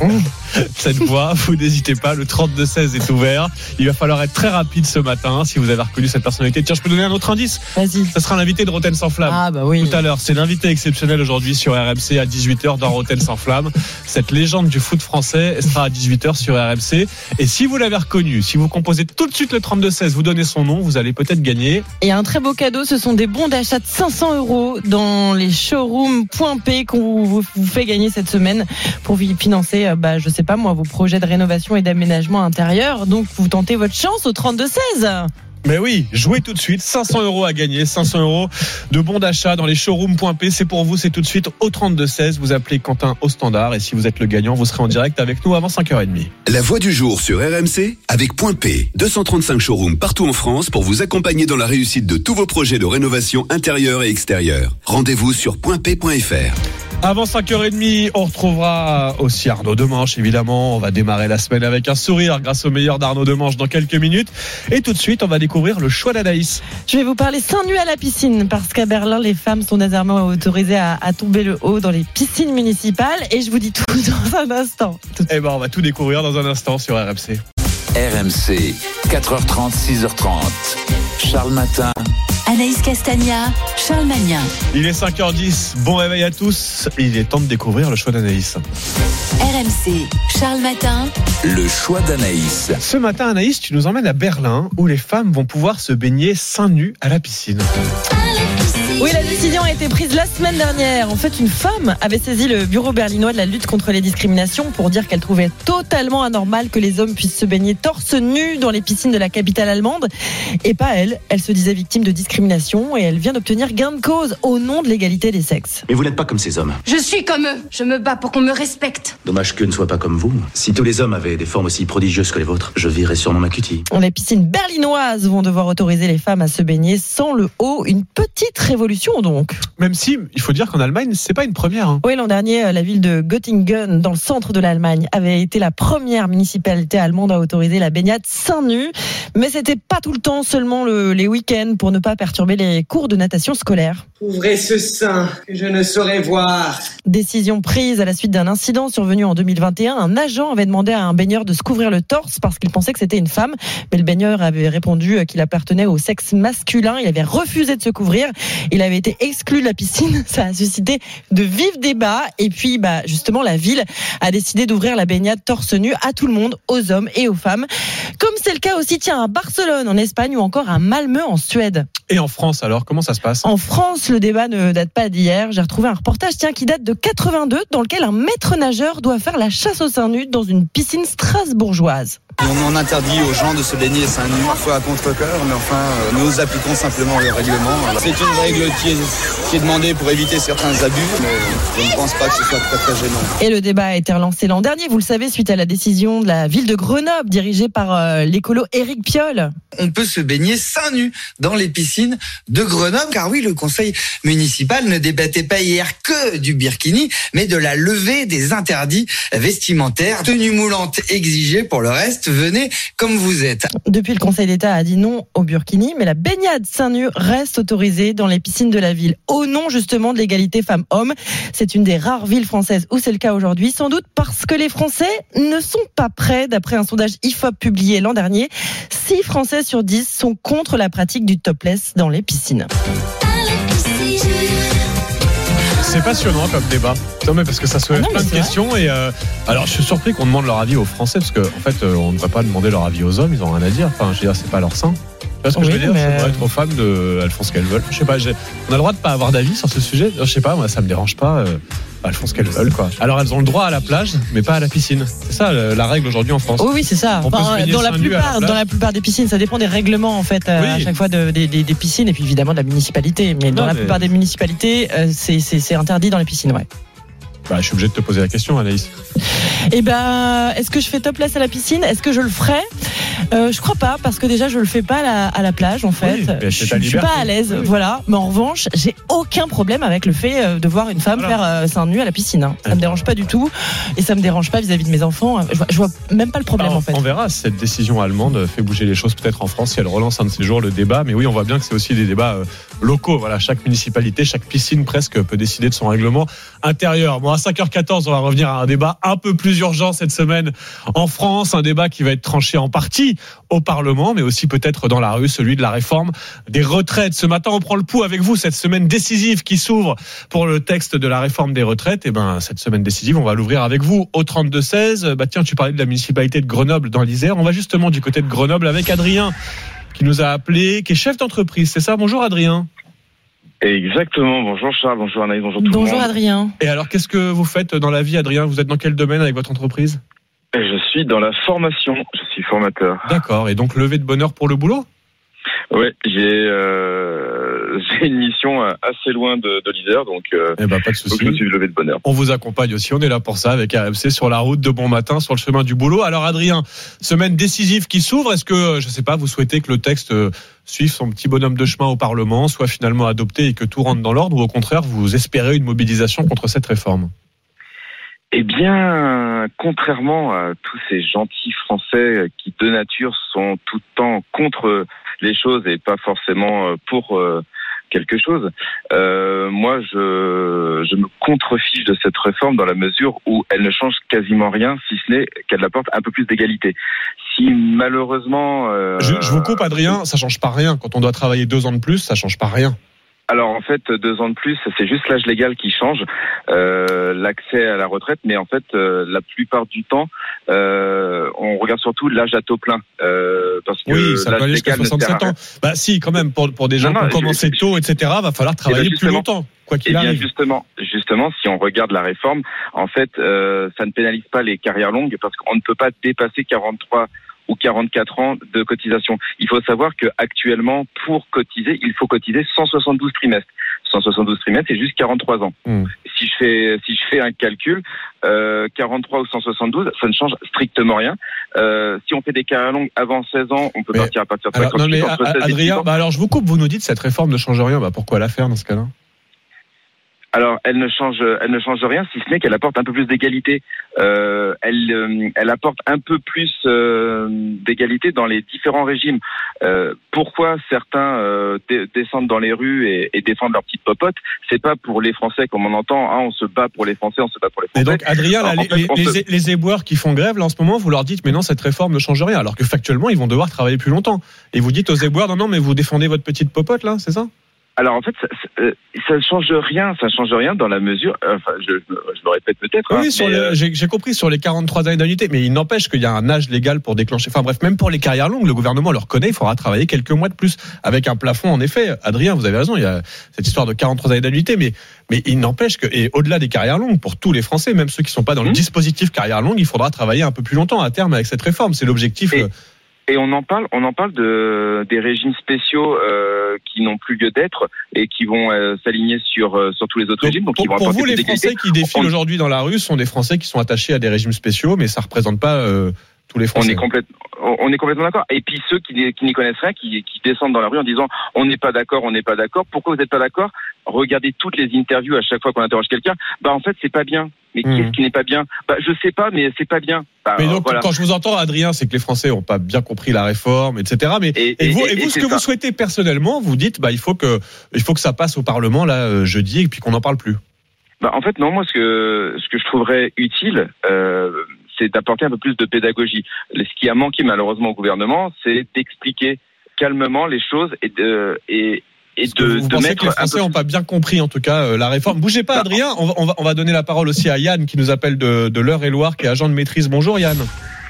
cette voix. Vous n'hésitez pas. Le 32-16 est ouvert. Il va falloir être très rapide ce matin si vous avez reconnu cette personnalité. Tiens, je peux donner un autre indice Vas-y. Ce sera l'invité de Roten sans flamme. Ah, bah oui. Tout à l'heure. C'est l'invité exceptionnel aujourd'hui sur RMC à 18h dans Roten sans flamme. Cette légende du foot français sera à 18h sur RMC. Et si vous l'avez reconnu, si vous composez tout de suite le 32-16, vous donnez son nom, vous allez peut-être gagner. Et un très beau cadeau, ce sont des bons d'achat de 500 euros dans les showrooms P qu'on vous, fait gagner cette semaine pour financer, euh, bah, je sais pas moi, vos projets de rénovation et d'aménagement intérieur. Donc vous tentez votre chance au 32-16. Mais oui, jouez tout de suite. 500 euros à gagner, 500 euros de bons d'achat dans les showrooms.p. C'est pour vous, c'est tout de suite au 32-16. Vous appelez Quentin au standard et si vous êtes le gagnant, vous serez en direct avec nous avant 5h30. La voix du jour sur RMC avec Point P. 235 showrooms partout en France pour vous accompagner dans la réussite de tous vos projets de rénovation intérieure et extérieure. Rendez-vous sur pointp.fr. Avant 5h30, on retrouvera aussi Arnaud Demanche, évidemment. On va démarrer la semaine avec un sourire grâce au meilleur d'Arnaud Demanche dans quelques minutes. Et tout de suite, on va découvrir le choix d'Anaïs. Je vais vous parler seins nus à la piscine parce qu'à Berlin, les femmes sont désormais autorisées à, à tomber le haut dans les piscines municipales et je vous dis tout dans un instant. Eh ben, on va tout découvrir dans un instant sur RMC. RMC, 4h30, 6h30. Charles Matin. Anaïs Castagna, Charles Magnin. Il est 5h10. Bon réveil à tous. Il est temps de découvrir le choix d'Anaïs. RMC, Charles Matin. Le choix d'Anaïs. Ce matin, Anaïs, tu nous emmènes à Berlin où les femmes vont pouvoir se baigner seins nus à la piscine. Oui, la décision a été prise la semaine dernière. En fait, une femme avait saisi le bureau berlinois de la lutte contre les discriminations pour dire qu'elle trouvait totalement anormal que les hommes puissent se baigner torse nu dans les piscines de la capitale allemande. Et pas elle. Elle se disait victime de discrimination et elle vient d'obtenir gain de cause au nom de l'égalité des sexes. Mais vous n'êtes pas comme ces hommes. Je suis comme eux. Je me bats pour qu'on me respecte. Dommage qu'eux ne soient pas comme vous. Si tous les hommes avaient des formes aussi prodigieuses que les vôtres, je virais sûrement ma cutie. Les piscines berlinoises vont devoir autoriser les femmes à se baigner sans le haut. Une petite révolution donc. Même si, il faut dire qu'en Allemagne, c'est pas une première. hein. Oui, l'an dernier, la ville de Göttingen, dans le centre de l'Allemagne, avait été la première municipalité allemande à autoriser la baignade seins nus. Mais c'était pas tout le temps, seulement le- les week-ends pour ne pas perturber les cours de natation scolaire. Ouvrez ce sein que je ne saurais voir. Décision prise à la suite d'un incident survenu en 2021. Un agent avait demandé à un baigneur de se couvrir le torse parce qu'il pensait que c'était une femme. Mais le baigneur avait répondu qu'il appartenait au sexe masculin. Il avait refusé de se couvrir. Il avait été exclu de la piscine. Ça a suscité de vifs débats. Et puis, bah, justement, la ville a décidé d'ouvrir la baignade torse nu à tout le monde, aux hommes et aux femmes. Comme c'est le cas aussi, tiens, à Barcelone, en Espagne, ou encore à Malmö, en Suède. Et en France, alors, comment ça se passe? En France, le débat ne date pas d'hier. J'ai retrouvé un reportage tiens, qui date de 82 dans lequel un maître nageur doit faire la chasse aux seins nus dans une piscine strasbourgeoise. On en interdit aux gens de se baigner seins nus, parfois à contre-cœur, mais enfin, euh, nous appliquons simplement le règlement. C'est une règle qui est, qui est demandée pour éviter certains abus, mais je ne pense pas que ce soit très très gênant. Et le débat a été relancé l'an dernier, vous le savez, suite à la décision de la ville de Grenoble, dirigée par euh, l'écolo Éric Piolle. on peut se baigner seins nus dans les piscines de Grenoble. Car oui, le conseil municipal ne débattait pas hier que du birkini, mais de la levée des interdits vestimentaires. Tenue moulante exigée pour le reste. Venez comme vous êtes. Depuis, le Conseil d'État a dit non au burkini, mais la baignade seins nus reste autorisée dans les piscines de la ville, au nom justement de l'égalité femmes-hommes. C'est une des rares villes françaises où c'est le cas aujourd'hui, sans doute parce que les Français ne sont pas prêts, d'après un sondage IFOP publié l'an dernier. 6 Français sur 10 sont contre la pratique du topless dans les piscines. C'est passionnant comme débat. Non mais parce que ça soulève Ah plein de vrai. questions et euh, alors je suis surpris qu'on demande leur avis aux Français parce qu'en en fait euh, on ne devrait pas demander leur avis aux hommes, ils ont rien à dire. Enfin je veux dire c'est pas leur sein. Tu vois ce que je Oui, veux dire mais- Ça devrait être aux femmes de elles font ce qu'elles veulent. Je sais pas, on a le droit de pas avoir d'avis sur ce sujet. Je sais pas, moi ça me dérange pas. euh, elles font ce qu'elles veulent quoi. Alors elles ont le droit à la plage mais pas à la piscine. C'est ça la règle aujourd'hui en France. Oui, oui, c'est ça. Enfin, dans, la plupart, dans la plupart des piscines, ça dépend des règlements en fait euh, Oui. à chaque fois de- des, des- des piscines et puis évidemment de la municipalité. Mais dans la plupart des municipalités, euh, c'est- interdit dans les piscines, ouais. Bah, je suis obligé de te poser la question Anaïs. Eh ben, est-ce que je fais topless à la piscine? Est-ce que je le ferai? Euh, Je crois pas, parce que déjà je le fais pas à la, à la plage en fait. Oui, mais je, suis pas à l'aise, voilà. Mais en revanche, j'ai aucun problème avec le fait euh, de voir une femme Voilà. faire euh, seins nus à la piscine. hein. Ça me dérange pas du tout, et ça me dérange pas vis-à-vis de mes enfants. Je vois, je vois même pas le problème Alors, en fait. On verra si cette décision allemande fait bouger les choses peut-être en France si elle relance un de ces jours le débat. Mais oui, on voit bien que c'est aussi des débats euh, locaux. Voilà, chaque municipalité, chaque piscine presque peut décider de son règlement intérieur. Bon, à 5h14, on va revenir à un débat un peu plus urgent cette semaine en France, un débat qui va être tranché en partie au Parlement, mais aussi peut-être dans la rue, celui de la réforme des retraites. Ce matin, on prend le pouls avec vous cette semaine décisive qui s'ouvre pour le texte de la réforme des retraites. Et ben, cette semaine décisive, on va l'ouvrir avec vous au 32-16. Bah, tiens, tu parlais de la municipalité de Grenoble dans l'Isère. On va justement du côté de Grenoble avec Adrien qui nous a appelé, qui est chef d'entreprise. C'est ça? Bonjour Adrien. Exactement. Bonjour Charles, bonjour Anaïs, bonjour tout le monde. Bonjour Adrien. Et alors, qu'est-ce que vous faites dans la vie, Adrien? Vous êtes dans quel domaine avec votre entreprise? Je suis dans la formation, je suis formateur. D'accord. Et donc, levé de bonheur pour le boulot? Ouais, j'ai euh, j'ai une mission euh, assez loin de, de donc, euh, Eh ben, pas de souci. je me suis levé de bonheur. On vous accompagne aussi, on est là pour ça avec RMC sur la route de bon matin, sur le chemin du boulot. Alors Adrien, semaine décisive qui s'ouvre, est-ce que, je sais pas, vous souhaitez que le texte suive son petit bonhomme de chemin au Parlement, soit finalement adopté et que tout rentre dans l'ordre, ou au contraire, vous espérez une mobilisation contre cette réforme? Eh bien, contrairement à tous ces gentils Français qui de nature sont tout le temps contre les choses et pas forcément euh, pour euh, quelque chose, euh, moi je, je me contrefiche de cette réforme dans la mesure où elle ne change quasiment rien, si ce n'est qu'elle apporte un peu plus d'égalité. Si malheureusement... euh, je, je vous coupe Adrien, ça change pas rien. Quand on doit travailler deux ans de plus, ça change pas rien. Alors en fait, deux ans de plus, c'est juste l'âge légal qui change, euh, l'accès à la retraite, mais en fait, euh, la plupart du temps, euh, on regarde surtout l'âge à taux plein, euh, parce que Oui, ça l'âge aller jusqu'à légal ne sert à 67 ans. Bah si, quand même, pour, pour des gens Non, qui ont commencé tôt, etc., va falloir travailler plus justement. longtemps, quoi Eh qu'il bien arrive. justement, justement, si on regarde la réforme, en fait, euh, ça ne pénalise pas les carrières longues parce qu'on ne peut pas dépasser 43 ou 44 ans de cotisation. Il faut savoir que actuellement, pour cotiser, il faut cotiser 172 trimestres. 172 trimestres, c'est juste 43 ans. Hmm. Si je fais si je fais un calcul, euh, 43 ou 172, ça ne change strictement rien. Euh, si on fait des carrières longues avant 16 ans, on peut Mais- partir à partir de Alors, 58 non mais entre 16 et 18 Adrien, ans. bah alors je vous coupe, vous nous dites cette réforme ne change rien, bah pourquoi la faire dans ce cas-là? Alors, elle ne change, elle ne change rien, si ce n'est qu'elle apporte un peu plus d'égalité. Euh, elle, euh, elle apporte un peu plus euh, d'égalité dans les différents régimes. Pourquoi certains descendent dans les rues et, et défendent leurs petites popotes? C'est pas pour les Français comme on entend. Hein, on se bat pour les Français, on se bat pour les Et Français. donc, Adrien, là, les, fait, les, on les, se- les éboueurs qui font grève, là, en ce moment, vous leur dites, mais non, cette réforme ne change rien, alors que factuellement, ils vont devoir travailler plus longtemps. Et vous dites aux éboueurs, non, non, mais vous défendez votre petite popote, là, c'est ça? Alors en fait, ça, euh, ça ne change rien. Ça ne change rien dans la mesure. Enfin, je, je le répète peut-être. hein, Oui, le- euh, j'ai compris sur les 43 années d'annuité, mais il n'empêche qu'il y a un âge légal pour déclencher. Enfin bref, même pour les carrières longues, le gouvernement le reconnaît, il faudra travailler quelques mois de plus avec un plafond. En effet, Adrien, vous avez raison, il y a cette histoire de 43 années d'annuité, mais mais il n'empêche que et au-delà des carrières longues, pour tous les Français, même ceux qui sont pas dans le Mmh. dispositif carrière longue, il faudra travailler un peu plus longtemps à terme avec cette réforme. C'est l'objectif. euh, Et on en parle, on en parle de des régimes spéciaux euh, qui n'ont plus lieu d'être et qui vont euh, s'aligner sur euh, sur tous les autres régimes. Donc, ils vont Pour vous, les. Français qui défilent On- aujourd'hui dans la rue sont des Français qui sont attachés à des régimes spéciaux, mais ça représente pas euh, tous les On est complètement, on est complètement d'accord. Et puis ceux qui, qui n'y connaissent rien, qui, qui descendent dans la rue en disant on n'est pas d'accord, on n'est pas d'accord. Pourquoi vous n'êtes pas d'accord? Regarder toutes les interviews à chaque fois qu'on interroge quelqu'un, bah en fait c'est pas bien. Mais Hmm. qu'est-ce qui n'est pas bien? Bah je sais pas, mais c'est pas bien. Bah, Mais donc, voilà. quand je vous entends, Adrien, c'est que les Français n'ont pas bien compris la réforme, etc. Mais et, et- vous, et- ce que ça. vous souhaitez personnellement, vous dites, bah, il faut que, il faut que ça passe au Parlement là euh, jeudi et puis qu'on n'en parle plus. Bah, en fait, non, moi, ce que, ce que je trouverais utile, euh, c'est d'apporter un peu plus de pédagogie. Ce qui a manqué malheureusement au gouvernement, c'est d'expliquer calmement les choses et de, et, et de, vous de pensez mettre que les Français peu- n'ont pas bien compris, en tout cas, euh, la réforme? Bougez pas, Adrien. On va, on va, on va donner la parole aussi à Yann qui nous appelle de, de l'Eure-et-Loire, qui est agent de maîtrise. Bonjour, Yann.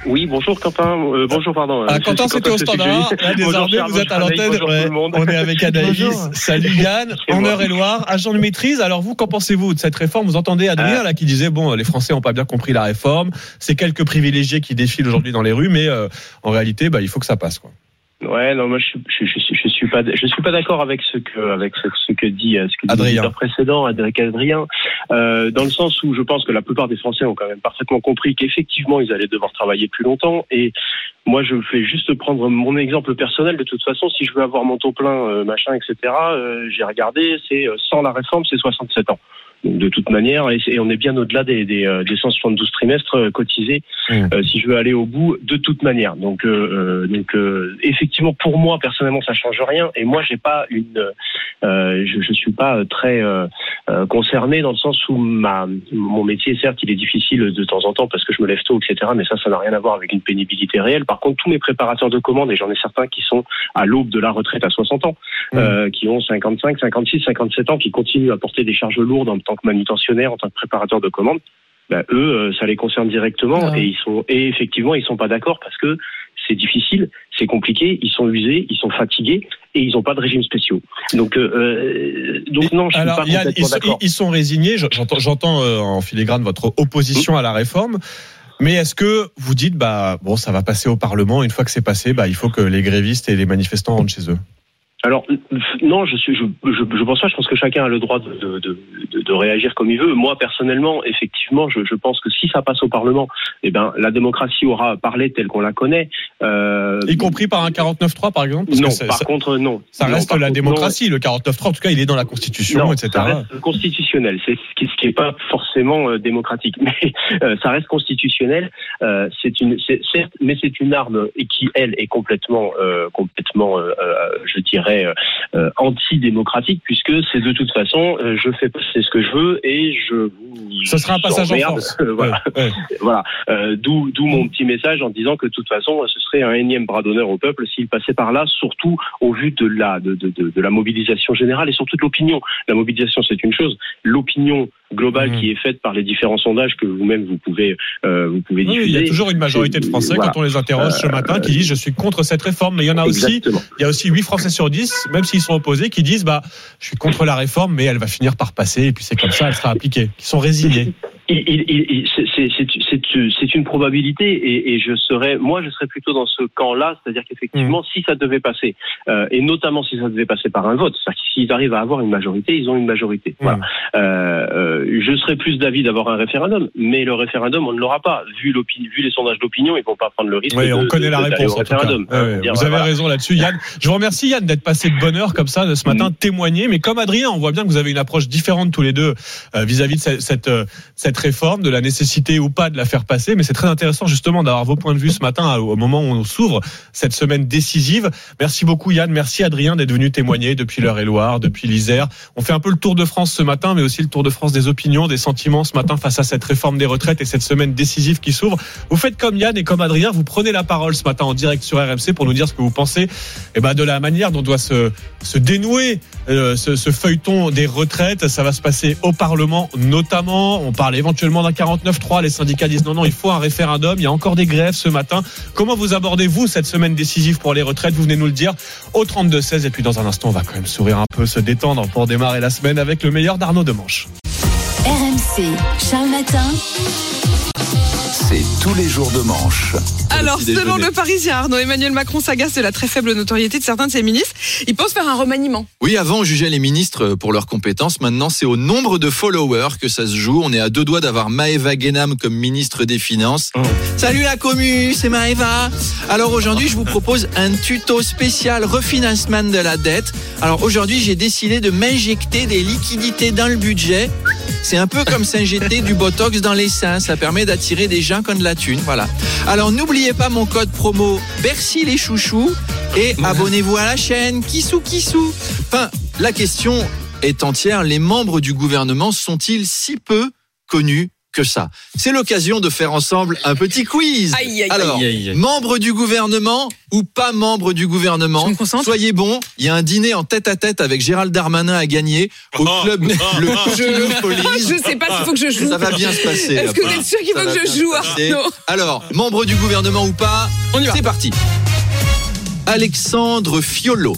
Oui, bonjour Quentin. Euh, bonjour, pardon. Ah, Quentin, c'était au standard. Là, Bonjour, désormais, vous êtes à l'antenne. Ouais, on est avec. Bonjour. Salut Yann, en. Eure-et-Loire, agent de maîtrise. Alors vous, qu'en pensez-vous de cette réforme? Vous entendez Adrien là qui disait bon, les Français n'ont pas bien compris la réforme. C'est quelques privilégiés qui défilent aujourd'hui dans les rues, mais euh, en réalité, bah, il faut que ça passe. Quoi. Ouais, non, moi je suis, je, je, suis- je suis pas, je suis pas d'accord avec ce que, avec ce, ce que dit, euh, ce que dit Adrien. l'auditeur précédent, avec Adrien, euh, dans le sens où je pense que la plupart des Français ont quand même parfaitement compris qu'effectivement ils allaient devoir travailler plus longtemps. Et moi, je fais juste prendre mon exemple personnel. De toute façon, si je veux avoir mon taux plein, euh, machin, etc. euh, J'ai regardé, c'est euh, sans la réforme, c'est 67 ans. De toute manière, et, on est bien au-delà des, des, euh, des 172 trimestres euh, cotisés euh, si je veux aller au bout de toute manière. Donc, euh, euh, donc euh, effectivement, pour moi personnellement, ça change rien. Et moi, j'ai pas une, euh, je, je suis pas très concerné dans le sens où ma, mon métier, certes, il est difficile de temps en temps parce que je me lève tôt, etc. Mais ça, ça n'a rien à voir avec une pénibilité réelle. Par contre, tous mes préparateurs de commandes, et j'en ai certains qui sont à l'aube de la retraite à 60 ans, euh, qui ont 55, 56, 57 ans, qui continuent à porter des charges lourdes en tant que manutentionnaire, en tant que préparateur de commandes bah, eux, euh, ça les concerne directement et ils sont et effectivement ils sont pas d'accord parce que c'est difficile, c'est compliqué, ils sont usés, ils sont fatigués et ils n'ont pas de régime spéciaux. Donc euh, euh, donc non, je suis Alors, pas Yann, ils, sont- d'accord. ils sont résignés. J'entends, j'entends euh, en filigrane votre opposition à la réforme. Mais est-ce que vous dites, bah bon, ça va passer au Parlement. Une fois que c'est passé, bah il faut que les grévistes et les manifestants rentrent chez eux? Alors non, je suis, je, je, je pense pas. Je pense que chacun a le droit de, de, de, de- de réagir comme il veut. Moi personnellement, effectivement, je, je pense que si ça passe au Parlement, eh ben la démocratie aura parlé telle qu'on la connaît. Euh, Y compris par un 49.3 par exemple Parce non, par ça- contre non. Ça reste la contre, non. démocratie. Le 49.3, en tout cas, il est dans la Constitution, Non, etc. ça reste constitutionnel. C'est ce qui, ce qui est pas forcément euh, démocratique, mais euh, ça reste constitutionnel. C'est une, certes, mais c'est une arme qui elle est complètement, complètement, je dirais, euh, euh, antidémocratique puisque c'est de toute façon, euh, je fais passer ce que je veux et je vous. Ce sera un passage en force. Voilà. voilà. Euh, d'où, d'où mon petit message en disant que de toute façon, ce serait un énième bras d'honneur au peuple s'il passait par là, surtout au vu de la, de, de, de, de la mobilisation générale et surtout de l'opinion. La mobilisation, c'est une chose. L'opinion globale Mmh. qui est faite par les différents sondages que vous-même vous pouvez, euh, vous pouvez Oui, diffuser. il y a toujours une majorité de Français, Voilà. quand on les interroge ce Euh, matin, qui disent je suis contre cette réforme. Mais il y en a aussi, il y a aussi 8 Français sur 10, même s'ils sont opposés, qui disent bah je suis contre la réforme, mais elle va finir par passer, et puis c'est comme ça, elle sera appliquée. Qui sont résignés. C'est- une probabilité et, et je serais, moi, je serais plutôt dans ce camp-là, c'est-à-dire qu'effectivement, Mmh. si ça devait passer, euh, et notamment si ça devait passer par un vote, c'est-à-dire que s'ils arrivent à avoir une majorité, ils ont une majorité. Mmh. Voilà. Euh, euh, je serais plus d'avis d'avoir un référendum, mais le référendum, on ne l'aura pas. Vu, vu les sondages d'opinion, ils vont pas prendre le risque. Oui, de- on connaît de- la réponse au référendum. Dire, vous avez voilà. raison là-dessus, Yann. Je vous remercie Yann d'être passé de bonne heure comme ça de ce matin, témoigner. Mais comme Adrien, on voit bien que vous avez une approche différente tous les deux euh, vis-à-vis de cette, cette, euh, réforme, de la nécessité ou pas de la faire passer. Mais c'est très intéressant justement d'avoir vos points de vue ce matin au moment où on s'ouvre cette semaine décisive. Merci beaucoup Yann, merci Adrien d'être venu témoigner depuis l'Eure-et-Loire, depuis l'Isère. On fait un peu le tour de France ce matin, mais aussi le tour de France des opinions, des sentiments ce matin face à cette réforme des retraites et cette semaine décisive qui s'ouvre. Vous faites comme Yann et comme Adrien, vous prenez la parole ce matin en direct sur RMC pour nous dire ce que vous pensez eh ben, de la manière dont doit se, se dénouer euh, ce, feuilleton des retraites. Ça va se passer au Parlement notamment. On parle éventuellement d'un 49-3. Les syndicats disent non, non, il faut un référendum. Il y a encore des grèves ce matin. Comment vous abordez, vous, cette semaine décisive pour les retraites? Vous venez nous le dire au 32-16. Et puis dans un instant, on va quand même sourire un peu, se détendre pour démarrer la semaine avec le meilleur d'Arnaud Demanche. RMC, Charles Matin. C'est tous les jours de manche. Alors, selon déjeuner. le Parisien Arnaud, Emmanuel Macron s'agace de la très faible notoriété de certains de ses ministres. Il pense faire un remaniement. Oui, avant on jugeait les ministres pour leurs compétences. Maintenant, c'est au nombre de followers que ça se joue. On est à deux doigts d'avoir Maëva Guénam comme ministre des Finances. Salut la commu, c'est Maëva. Alors aujourd'hui, je vous propose un tuto spécial refinancement de la dette. Alors aujourd'hui, j'ai décidé de m'injecter des liquidités dans le budget. C'est un peu comme s'injecter du botox dans les seins. Ça permet d'attirer des gens qui ont de la thune. Voilà. Alors n'oubliez pas mon code promo Bercy les chouchous et abonnez-vous à la chaîne Kissou Kissou. Enfin, la question est entière. Les membres du gouvernement sont-ils si peu connus que ça C'est l'occasion de faire ensemble un petit quiz. Aïe, aïe, Alors, aïe, aïe, aïe. membre du gouvernement ou pas membre du gouvernement Soyez bons. Il y a un dîner en tête à tête avec Gérald Darmanin à gagner au club Le Je- Police. je sais pas s'il faut que je joue. Ça va bien se passer. Est-ce que vous êtes sûr qu'il faut que je joue. Arnaud Alors, membre du gouvernement ou pas On y va. C'est parti. Alexandre Fiolo.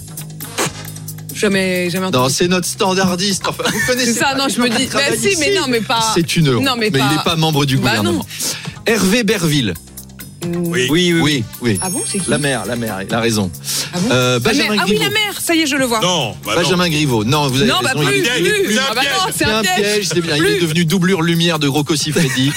Jamais, jamais entendu. Non, c'est notre standardiste. Enfin, vous connaissez C'est ça, pas non, je me dis. Bah si, mais non, mais pas. C'est une honte. Non, mais, mais pas... il n'est pas membre du Bah gouvernement. non. Hervé Berville. Oui, oui, oui. oui, Ah bon, c'est qui La mère, la mère, il a raison. Ah bon Euh, Benjamin mère. Ah oui, la mère, ça y est, je le vois. Benjamin Griveaux. Non, vous avez Non, bah raison. plus, il est- plus. Ah bah non, c'est un piège. c'est bien. Il est devenu doublure lumière de Rocco Siffredi.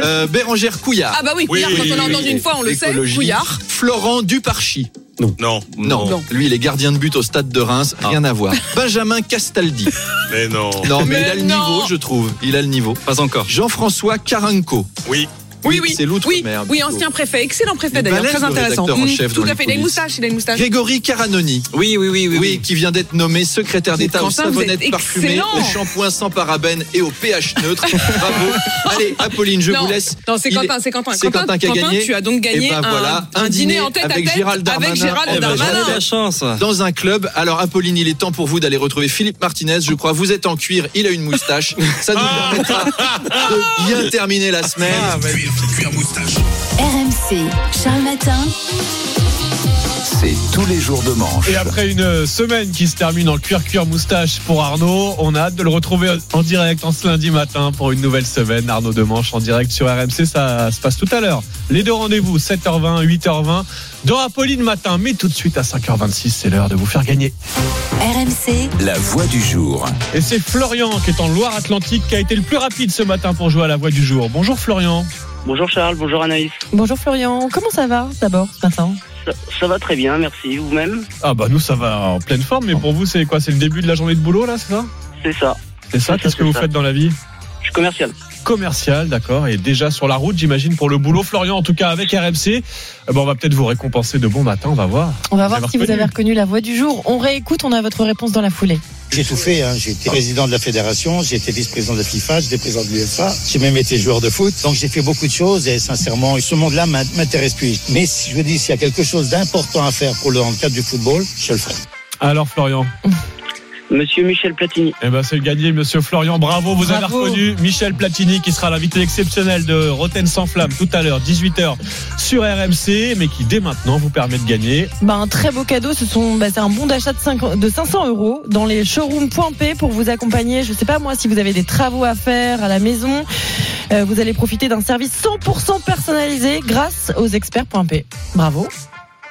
euh, Bérangère Couillard. Ah bah oui, Couillard, quand on l'a entendu une fois, on le sait. Couillard. Florent Duparchi. Non. Non. Non. Non. Lui, il est gardien de but au stade de Reims. Rien à voir. Benjamin Castaldi. Mais non. Non, mais, Mais il a le niveau, je trouve. Il a le niveau. Pas encore. Jean-François Caranco. Oui. Oui, oui. C'est l'outre-mer. Oui, plutôt. ancien préfet, excellent préfet d'ailleurs, très intéressant. Mmh, tout à fait, il a une coulisses. moustache, il a une moustache. Grégory Caranoni. Oui, oui, oui, oui. Oui, qui vient d'être nommé secrétaire d'État aux savonnettes parfumées, aux shampoings sans parabènes et au pH neutre. Bravo. Allez, Apolline, je non, vous laisse. Non, c'est Quentin, c'est Quentin. C'est Quentin qui a gagné. tu as donc gagné Et ben un, voilà, un dîner en tête avec à tête Gérald Darmanin. avec Gérald Eh ben, Darmanin. la chance. Dans un club. Alors, Apolline, il est temps pour vous d'aller retrouver Philippe Martinez. Je crois, vous êtes en cuir, il a une moustache. Ça nous permettra de bien terminer la semaine. RMC, Charles Matin. C'est tous les jours de manche. Et après une semaine qui se termine en cuir-cuir moustache pour Arnaud, on a hâte de le retrouver en direct en ce lundi matin pour une nouvelle semaine. Arnaud Demanche en direct sur RMC, ça se passe tout à l'heure. Les deux rendez-vous, 7h20, 8h20, dans Apolline matin. Mais tout de suite à 5h26, c'est l'heure de vous faire gagner. RMC, La voix du jour. Et c'est Florian qui est en Loire-Atlantique qui a été le plus rapide ce matin pour jouer à la voix du jour. Bonjour Florian. Bonjour Charles, bonjour Anaïs. Bonjour Florian, comment ça va d'abord ce matin Ça, ça va très bien, merci. Vous-même Ah bah nous ça va en pleine forme, mais pour vous c'est quoi C'est le début de la journée de boulot là, c'est ça? C'est ça. C'est ça Qu'est-ce que vous ça. faites dans la vie? Je suis commercial. commercial, d'accord, et déjà sur la route, j'imagine, pour le boulot. Florian, en tout cas, avec RMC, eh ben, on va peut-être vous récompenser de bon matin, on va voir. On va voir si vous avez reconnu la voix du jour. On réécoute, on a votre réponse dans la foulée. J'ai tout fait, hein. j'ai été président de la fédération, j'ai été vice-président de la FIFA, j'étais président de l'UEFA, j'ai même été joueur de foot, donc j'ai fait beaucoup de choses et sincèrement, ce monde-là m'in- m'intéresse plus. Mais si je vous dis, s'il y a quelque chose d'important à faire pour le, dans le cadre du football, je le ferai. Alors, Florian Monsieur Michel Platini. Eh ben, c'est gagné, monsieur Florian. Bravo, vous avez reconnu Michel Platini, qui sera l'invité exceptionnel de Roten sans flamme tout à l'heure, 18h sur RMC, mais qui dès maintenant vous permet de gagner. Bah, un très beau cadeau, ce sont, bah, c'est un bon d'achat de, 5 de 500 euros dans les showrooms.p pour vous accompagner. Je sais pas moi si vous avez des travaux à faire à la maison. Euh, vous allez profiter d'un service 100% personnalisé grâce aux experts.p. Bravo.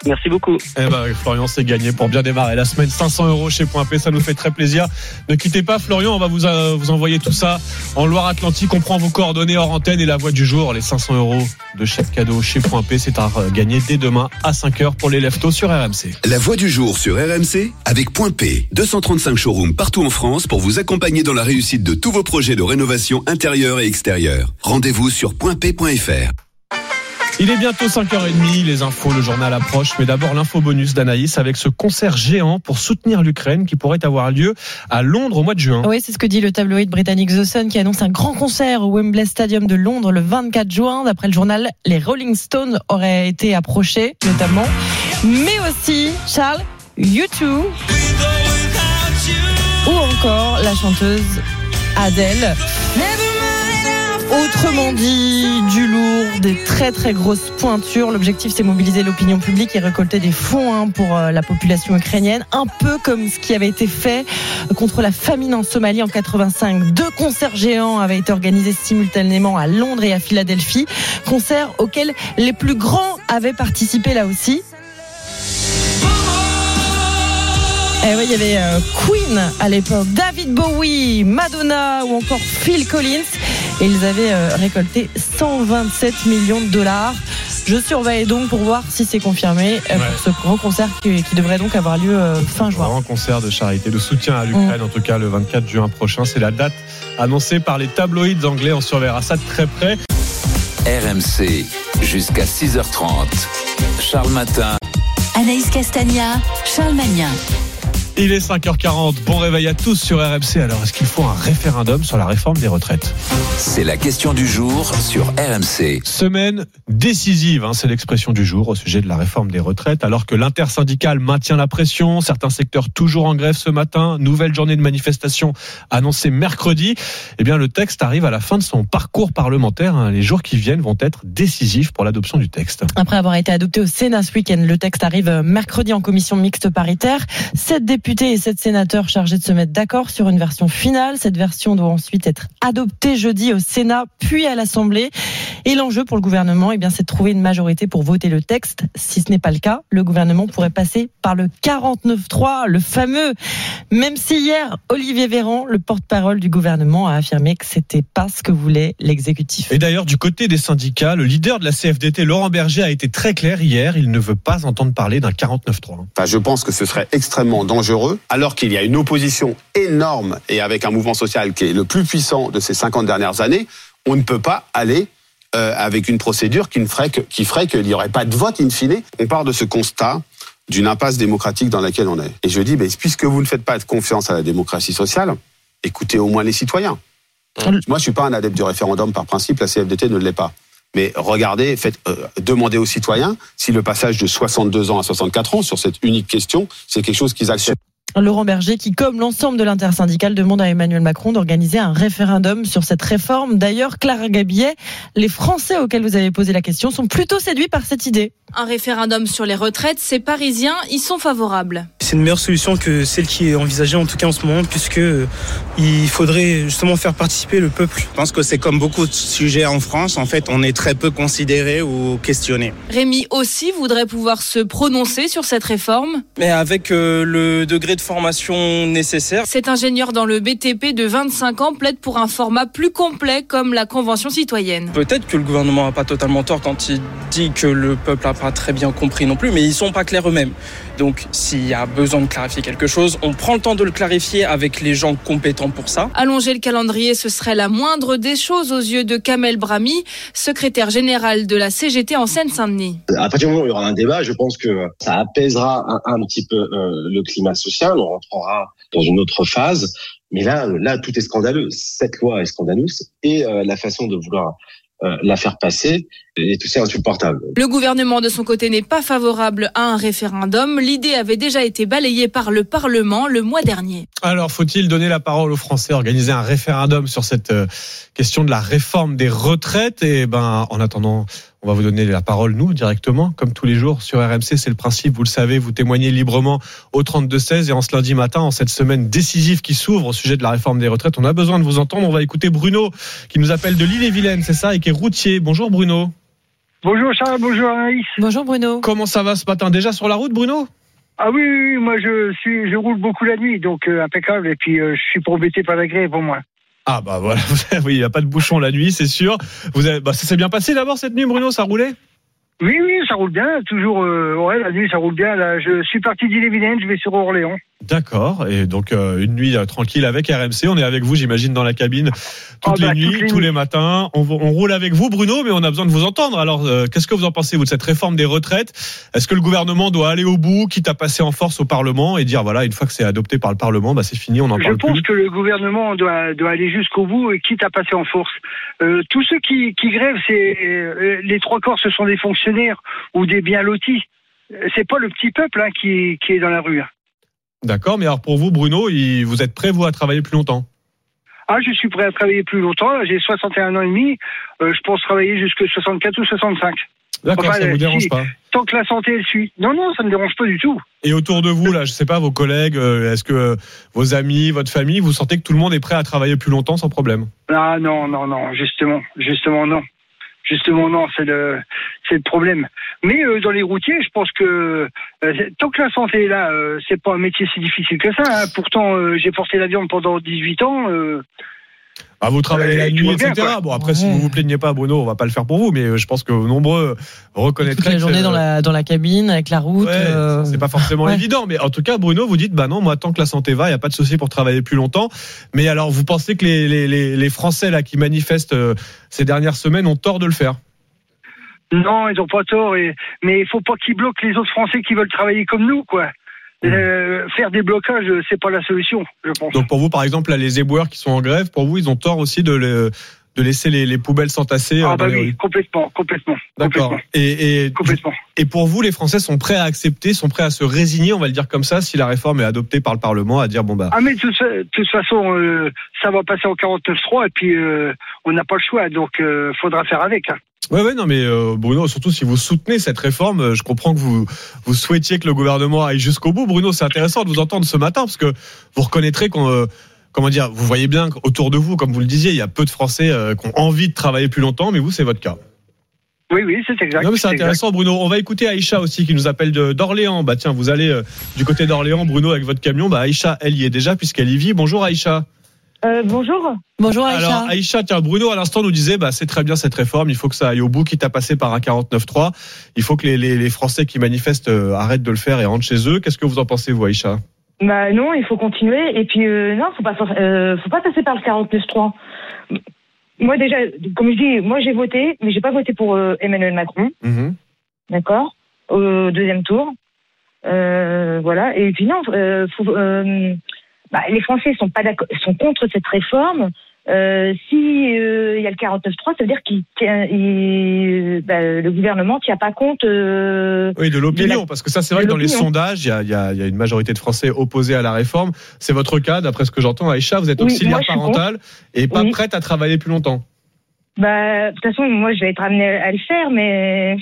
Merci beaucoup. Eh ben, Florian, c'est gagné pour bien démarrer la semaine. 500 euros chez Point P, ça nous fait très plaisir. Ne quittez pas, Florian, on va vous, euh, vous envoyer tout ça en Loire-Atlantique. On prend vos coordonnées hors antenne et la voix du jour. Les 500 euros de chèque cadeau chez Point P, c'est à gagner dès demain à 5h pour les leftos sur RMC. La voix du jour sur RMC avec Point P. 235 showrooms partout en France pour vous accompagner dans la réussite de tous vos projets de rénovation intérieure et extérieure. Rendez-vous sur pointp.fr. Il est bientôt 5h30, les infos, le journal approche, mais d'abord l'info bonus d'Anaïs avec ce concert géant pour soutenir l'Ukraine qui pourrait avoir lieu à Londres au mois de juin. Oui, c'est ce que dit le tabloïd britannique The Sun qui annonce un grand concert au Wembley Stadium de Londres le 24 juin. D'après le journal, les Rolling Stones auraient été approchés notamment, mais aussi Charles, U2 ou encore la chanteuse Adele. Au Autrement dit, du lourd, des très très grosses pointures. L'objectif, c'est mobiliser l'opinion publique et récolter des fonds hein, pour euh, la population ukrainienne, un peu comme ce qui avait été fait contre la famine en Somalie en 85. Deux concerts géants avaient été organisés simultanément à Londres et à Philadelphie, concerts auxquels les plus grands avaient participé là aussi. Eh oui, il y avait euh, Queen à l'époque, David Bowie, Madonna ou encore Phil Collins. Et ils avaient euh, récolté 127 millions de dollars. Je surveille donc pour voir si c'est confirmé euh, pour ce grand concert qui, qui devrait donc avoir lieu fin juin. Grand concert de charité, de soutien à l'Ukraine, en tout cas le 24 juin prochain. C'est la date annoncée par les tabloïds anglais. On surveillera ça de très près. RMC, jusqu'à 6h30. Charles Matin. Anaïs Castagna, Charles Magnin. Il est 5h40. Bon réveil à tous sur RMC. Alors, est-ce qu'il faut un référendum sur la réforme des retraites? C'est la question du jour sur RMC. Semaine décisive, hein, c'est l'expression du jour au sujet de la réforme des retraites. Alors que l'intersyndicale maintient la pression, certains secteurs toujours en grève ce matin, nouvelle journée de manifestation annoncée mercredi. Eh bien, le texte arrive à la fin de son parcours parlementaire. hein. Les jours qui viennent vont être décisifs pour l'adoption du texte. Après avoir été adopté au Sénat ce week-end, le texte arrive mercredi en commission mixte paritaire. Sept députés et sept sénateurs chargés de se mettre d'accord sur une version finale. Cette version doit ensuite être adoptée jeudi au Sénat puis à l'Assemblée. Et l'enjeu pour le gouvernement, eh bien, c'est de trouver une majorité pour voter le texte. Si ce n'est pas le cas, le gouvernement pourrait passer par le 49-3, le fameux. Même si hier, Olivier Véran, le porte-parole du gouvernement, a affirmé que c'était pas ce que voulait l'exécutif. Et d'ailleurs, du côté des syndicats, le leader de la CFDT, Laurent Berger, a été très clair hier. Il ne veut pas entendre parler d'un 49-3. Enfin, je pense que ce serait extrêmement dangereux, alors qu'il y a une opposition énorme et avec un mouvement social qui est le plus puissant de ces 50 dernières années, on ne peut pas aller euh, avec une procédure qui, ne ferait que, qui ferait qu'il n'y aurait pas de vote in fine. On part de ce constat d'une impasse démocratique dans laquelle on est. Et je dis, ben, puisque vous ne faites pas de confiance à la démocratie sociale, écoutez au moins les citoyens. Moi, je suis pas un adepte du référendum par principe, la CFDT ne l'est pas. Mais regardez, faites, euh, demandez aux citoyens si le passage de 62 ans à 64 ans sur cette unique question, c'est quelque chose qu'ils acceptent. Laurent Berger, qui, comme l'ensemble de l'intersyndicale, demande à Emmanuel Macron d'organiser un référendum sur cette réforme. D'ailleurs, Clara Gabillet, les Français auxquels vous avez posé la question sont plutôt séduits par cette idée. Un référendum sur les retraites, ces Parisiens y sont favorables. C'est une meilleure solution que celle qui est envisagée en tout cas en ce moment, puisque euh, il faudrait justement faire participer le peuple. Je pense que c'est comme beaucoup de sujets en France, en fait, on est très peu considéré ou questionné. Rémi aussi voudrait pouvoir se prononcer sur cette réforme. Mais avec euh, le degré de formation nécessaire. Cet ingénieur dans le BTP de 25 ans plaide pour un format plus complet comme la Convention citoyenne. Peut-être que le gouvernement n'a pas totalement tort quand il dit que le peuple n'a pas très bien compris non plus, mais ils sont pas clairs eux-mêmes. Donc s'il y a besoin de clarifier quelque chose, on prend le temps de le clarifier avec les gens compétents pour ça. Allonger le calendrier, ce serait la moindre des choses aux yeux de Kamel Brahmi, secrétaire général de la CGT en Seine-Saint-Denis. À partir du moment où il y aura un débat, je pense que ça apaisera un, un petit peu euh, le climat social. On rentrera dans une autre phase. Mais là, là, tout est scandaleux. Cette loi est scandaleuse et euh, la façon de vouloir euh, la faire passer est aussi insupportable. Le gouvernement, de son côté, n'est pas favorable à un référendum. L'idée avait déjà été balayée par le Parlement le mois dernier. Alors, faut-il donner la parole aux Français, organiser un référendum sur cette euh, question de la réforme des retraites? Et ben, en attendant, on va vous donner la parole, nous, directement, comme tous les jours sur RMC. C'est le principe, vous le savez, vous témoignez librement au 32-16 et en ce lundi matin, en cette semaine décisive qui s'ouvre au sujet de la réforme des retraites. On a besoin de vous entendre. On va écouter Bruno, qui nous appelle de l'île-et-Vilaine, c'est ça, et qui est routier. Bonjour Bruno. Bonjour Charles, bonjour Anaïs. Bonjour Bruno. Comment ça va ce matin? Déjà sur la route, Bruno? Ah oui, oui, oui, moi je suis, je roule beaucoup la nuit, donc euh, impeccable. Et puis euh, je suis pas embêté par la grève au moins. Ah bah voilà, oui, il n'y a pas de bouchon la nuit, c'est sûr. Vous avez, bah, ça s'est bien passé d'abord cette nuit, Bruno, ça roulait? Oui, oui, ça roule bien. Toujours, euh, ouais, la nuit ça roule bien. Là, je suis parti d'Ille-et-Vilaine, je vais sur Orléans. D'accord, et donc euh, une nuit euh, tranquille avec RMC. On est avec vous, j'imagine, dans la cabine toutes Ah bah, les nuits, toutes les tous les matins. On, on roule avec vous, Bruno, mais on a besoin de vous entendre. Alors, euh, qu'est-ce que vous en pensez, vous, de cette réforme des retraites? Est-ce que le gouvernement doit aller au bout, quitte à passer en force au Parlement et dire, voilà, une fois que c'est adopté par le Parlement, bah, c'est fini, on Je parle pense plus? que le gouvernement doit, doit aller jusqu'au bout et quitte à passer en force. Tous ceux qui, qui grèvent, c'est les trois corps, ce sont des fonctionnaires ou des bien lotis. C'est pas le petit peuple hein, qui, qui est dans la rue. D'accord, mais alors pour vous, Bruno, il- vous êtes prêt, vous, à travailler plus longtemps? Ah, je suis prêt à travailler plus longtemps. J'ai 61 ans et demi. Euh, je pense travailler jusque 64 ou 65. D'accord, Enfin, ça vous euh, dérange si- pas Tant que la santé elle suit. Non, non, ça me dérange pas du tout. Et autour de vous, là, je sais pas, vos collègues, euh, est-ce que euh, vos amis, votre famille, vous sentez que tout le monde est prêt à travailler plus longtemps sans problème? Ah non, non, non, justement, justement non. Justement non, c'est le, c'est le problème. Mais euh, dans les routiers, je pense que euh, tant que la santé est là, euh, c'est pas un métier si difficile que ça. hein. Pourtant, euh, j'ai porté la viande pendant 18 ans. Ah, vous travaillez Euh, la nuit, bien, etc. Bon, après, si vous vous plaignez pas, Bruno, on va pas le faire pour vous, mais je pense que nombreux reconnaîtraient Toute la que journée c'est- dans la, dans la cabine, avec la route. Ouais, euh, c'est pas forcément ouais. évident, mais en tout cas, Bruno, vous dites, bah non, moi, tant que la santé va, il y a pas de souci pour travailler plus longtemps. Mais alors, vous pensez que les, les, les, les Français là qui manifestent euh, ces dernières semaines ont tort de le faire? Non, ils ont pas tort. Et, mais il faut pas qu'ils bloquent les autres Français qui veulent travailler comme nous, quoi. Euh, faire des blocages, c'est pas la solution, je pense. Donc pour vous, par exemple, là, les éboueurs qui sont en grève, pour vous, ils ont tort aussi de, le- de laisser les, les poubelles s'entasser euh, ah dans bah oui, rues. complètement, complètement. D'accord. Et, et, Complètement. et pour vous, les Français sont prêts à accepter, sont prêts à se résigner, on va le dire comme ça, si la réforme est adoptée par le Parlement, à dire bon bah. Ah mais de toute, fa- de toute façon, euh, ça va passer en 49.3 et puis euh, on n'a pas le choix, donc euh, faudra faire avec. hein. Ouais, ouais, non, mais euh, Bruno, surtout si vous soutenez cette réforme, euh, je comprends que vous vous souhaitiez que le gouvernement aille jusqu'au bout. Bruno, c'est intéressant de vous entendre ce matin parce que vous reconnaîtrez qu'on, euh, comment dire, vous voyez bien qu'autour de vous, comme vous le disiez, il y a peu de Français euh, qui ont envie de travailler plus longtemps, mais vous, c'est votre cas. Oui, oui, c'est exact. Non, mais c'est intéressant, Bruno. On va écouter Aïcha aussi qui nous appelle de- d'Orléans. Bah tiens, vous allez du côté d'Orléans, Bruno, avec votre camion. Bah Aïcha, elle y est déjà puisqu'elle y vit. Bonjour Aïcha. Euh, bonjour. Bonjour Aïcha. Alors Aïcha, tiens, Bruno à l'instant nous disait, bah c'est très bien cette réforme, il faut que ça aille au bout, quitte à passer par un 49.3. Il faut que les, les, les Français qui manifestent euh, arrêtent de le faire et rentrent chez eux. Qu'est-ce que vous en pensez, vous, Aïcha? Bah non, il faut continuer. Et puis euh, non, faut pas, euh, faut pas passer par le 49.3. Moi déjà, comme je dis, moi j'ai voté, mais j'ai pas voté pour euh, Emmanuel Macron, Mhm. d'accord, au deuxième tour. Euh, voilà. Et puis non, euh, faut, euh, bah, les Français sont pas d'accord, sont contre cette réforme. Euh, si euh, il y a le 49.3, ça veut dire qu'il bah, le gouvernement tient pas compte. euh, Oui, de l'opinion, parce que ça, c'est vrai que dans les sondages, il y a, y, a, y a une majorité de Français opposés à la réforme. C'est votre cas, d'après ce que j'entends, Aïcha, vous êtes Oui, auxiliaire moi, parental et pas Oui. prête à travailler plus longtemps. Bah, de toute façon, moi, je vais être amenée à le faire, mais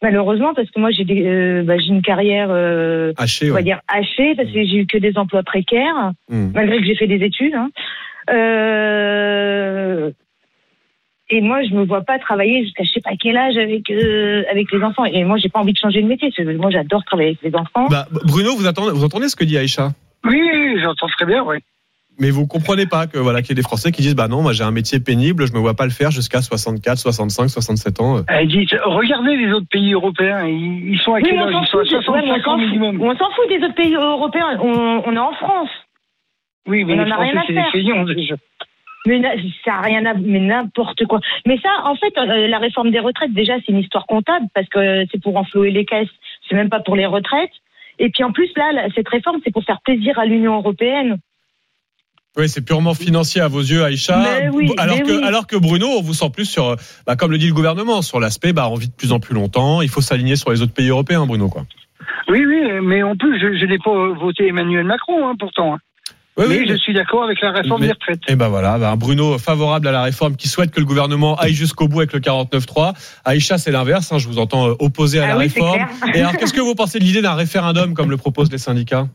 malheureusement, parce que moi, j'ai des, euh, bah, j'ai une carrière, euh, Hachée, on va ouais. dire hachée, parce que j'ai eu que des emplois précaires, Hmm. malgré que j'ai fait des études. hein. Euh, et moi, je me vois pas travailler jusqu'à je sais pas quel âge avec euh, avec les enfants. Et moi, j'ai pas envie de changer de métier. parce que Moi, j'adore travailler avec les enfants. Bah, Bruno, vous entendez, vous entendez ce que dit Aïcha? Oui, oui, oui, j'entends très bien, oui. Mais vous comprenez pas que voilà qu'il y ait des Français qui disent bah non moi j'ai un métier pénible je me vois pas le faire jusqu'à 64 65 67 ans euh. Elle dit, regardez les autres pays européens, ils, sont à quel mais âge on Ils s'en Ils sont à fout, ouais, mais on 65 ans s'en fout. minimum. On s'en fout des autres pays européens. On, on est en France. Oui, mais On les en a rien à faire. Mais ça a rien à mais n'importe quoi. Mais ça, en fait, euh, la réforme des retraites, déjà, c'est une histoire comptable parce que c'est pour enflouer les caisses. C'est même pas pour les retraites. Et puis en plus, là, cette réforme, c'est pour faire plaisir à l'Union européenne. Oui, c'est purement financier à vos yeux, Aïcha. Mais oui, alors mais que, oui. alors que Bruno, on vous sent plus sur, euh, bah, comme le dit le gouvernement, sur l'aspect, bah, on vit de plus en plus longtemps. Il faut s'aligner sur les autres pays européens, Bruno, quoi. Oui, oui, mais en plus, je, je n'ai pas voté Emmanuel Macron, hein, pourtant. hein. Oui, mais oui, je suis d'accord avec la réforme Mais- des retraites. Et ben voilà, bah, Bruno favorable à la réforme, qui souhaite que le gouvernement aille jusqu'au bout avec le 49.3. Aïcha, c'est l'inverse. hein, je vous entends euh, opposé à Ah la oui, réforme. Et alors, qu'est-ce que vous pensez de l'idée d'un référendum comme le proposent les syndicats?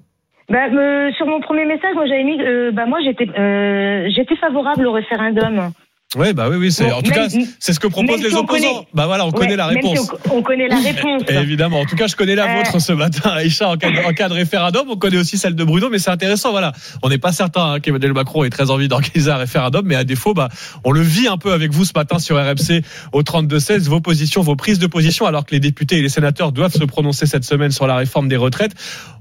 Bah, euh, sur mon premier message, moi, j'avais mis, euh, bah, moi, j'étais, euh, j'étais favorable au référendum. Ouais, bah oui, oui, c'est Bon, en tout même- cas, c'est ce que proposent les si opposants. connaît- Bah voilà, on Ouais, connaît la même si réponse. on, on connaît la réponse. Évidemment. En tout cas, je connais la Euh. vôtre ce matin, Aïcha, en cas, de, en cas de référendum. On connaît aussi celle de Bruno, mais c'est intéressant. Voilà. On n'est pas certain hein, qu'Emmanuel Macron ait très envie d'organiser un référendum, mais à défaut, bah, on le vit un peu avec vous ce matin sur RMC au 32-16. Vos positions, vos prises de position, alors que les députés et les sénateurs doivent se prononcer cette semaine sur la réforme des retraites.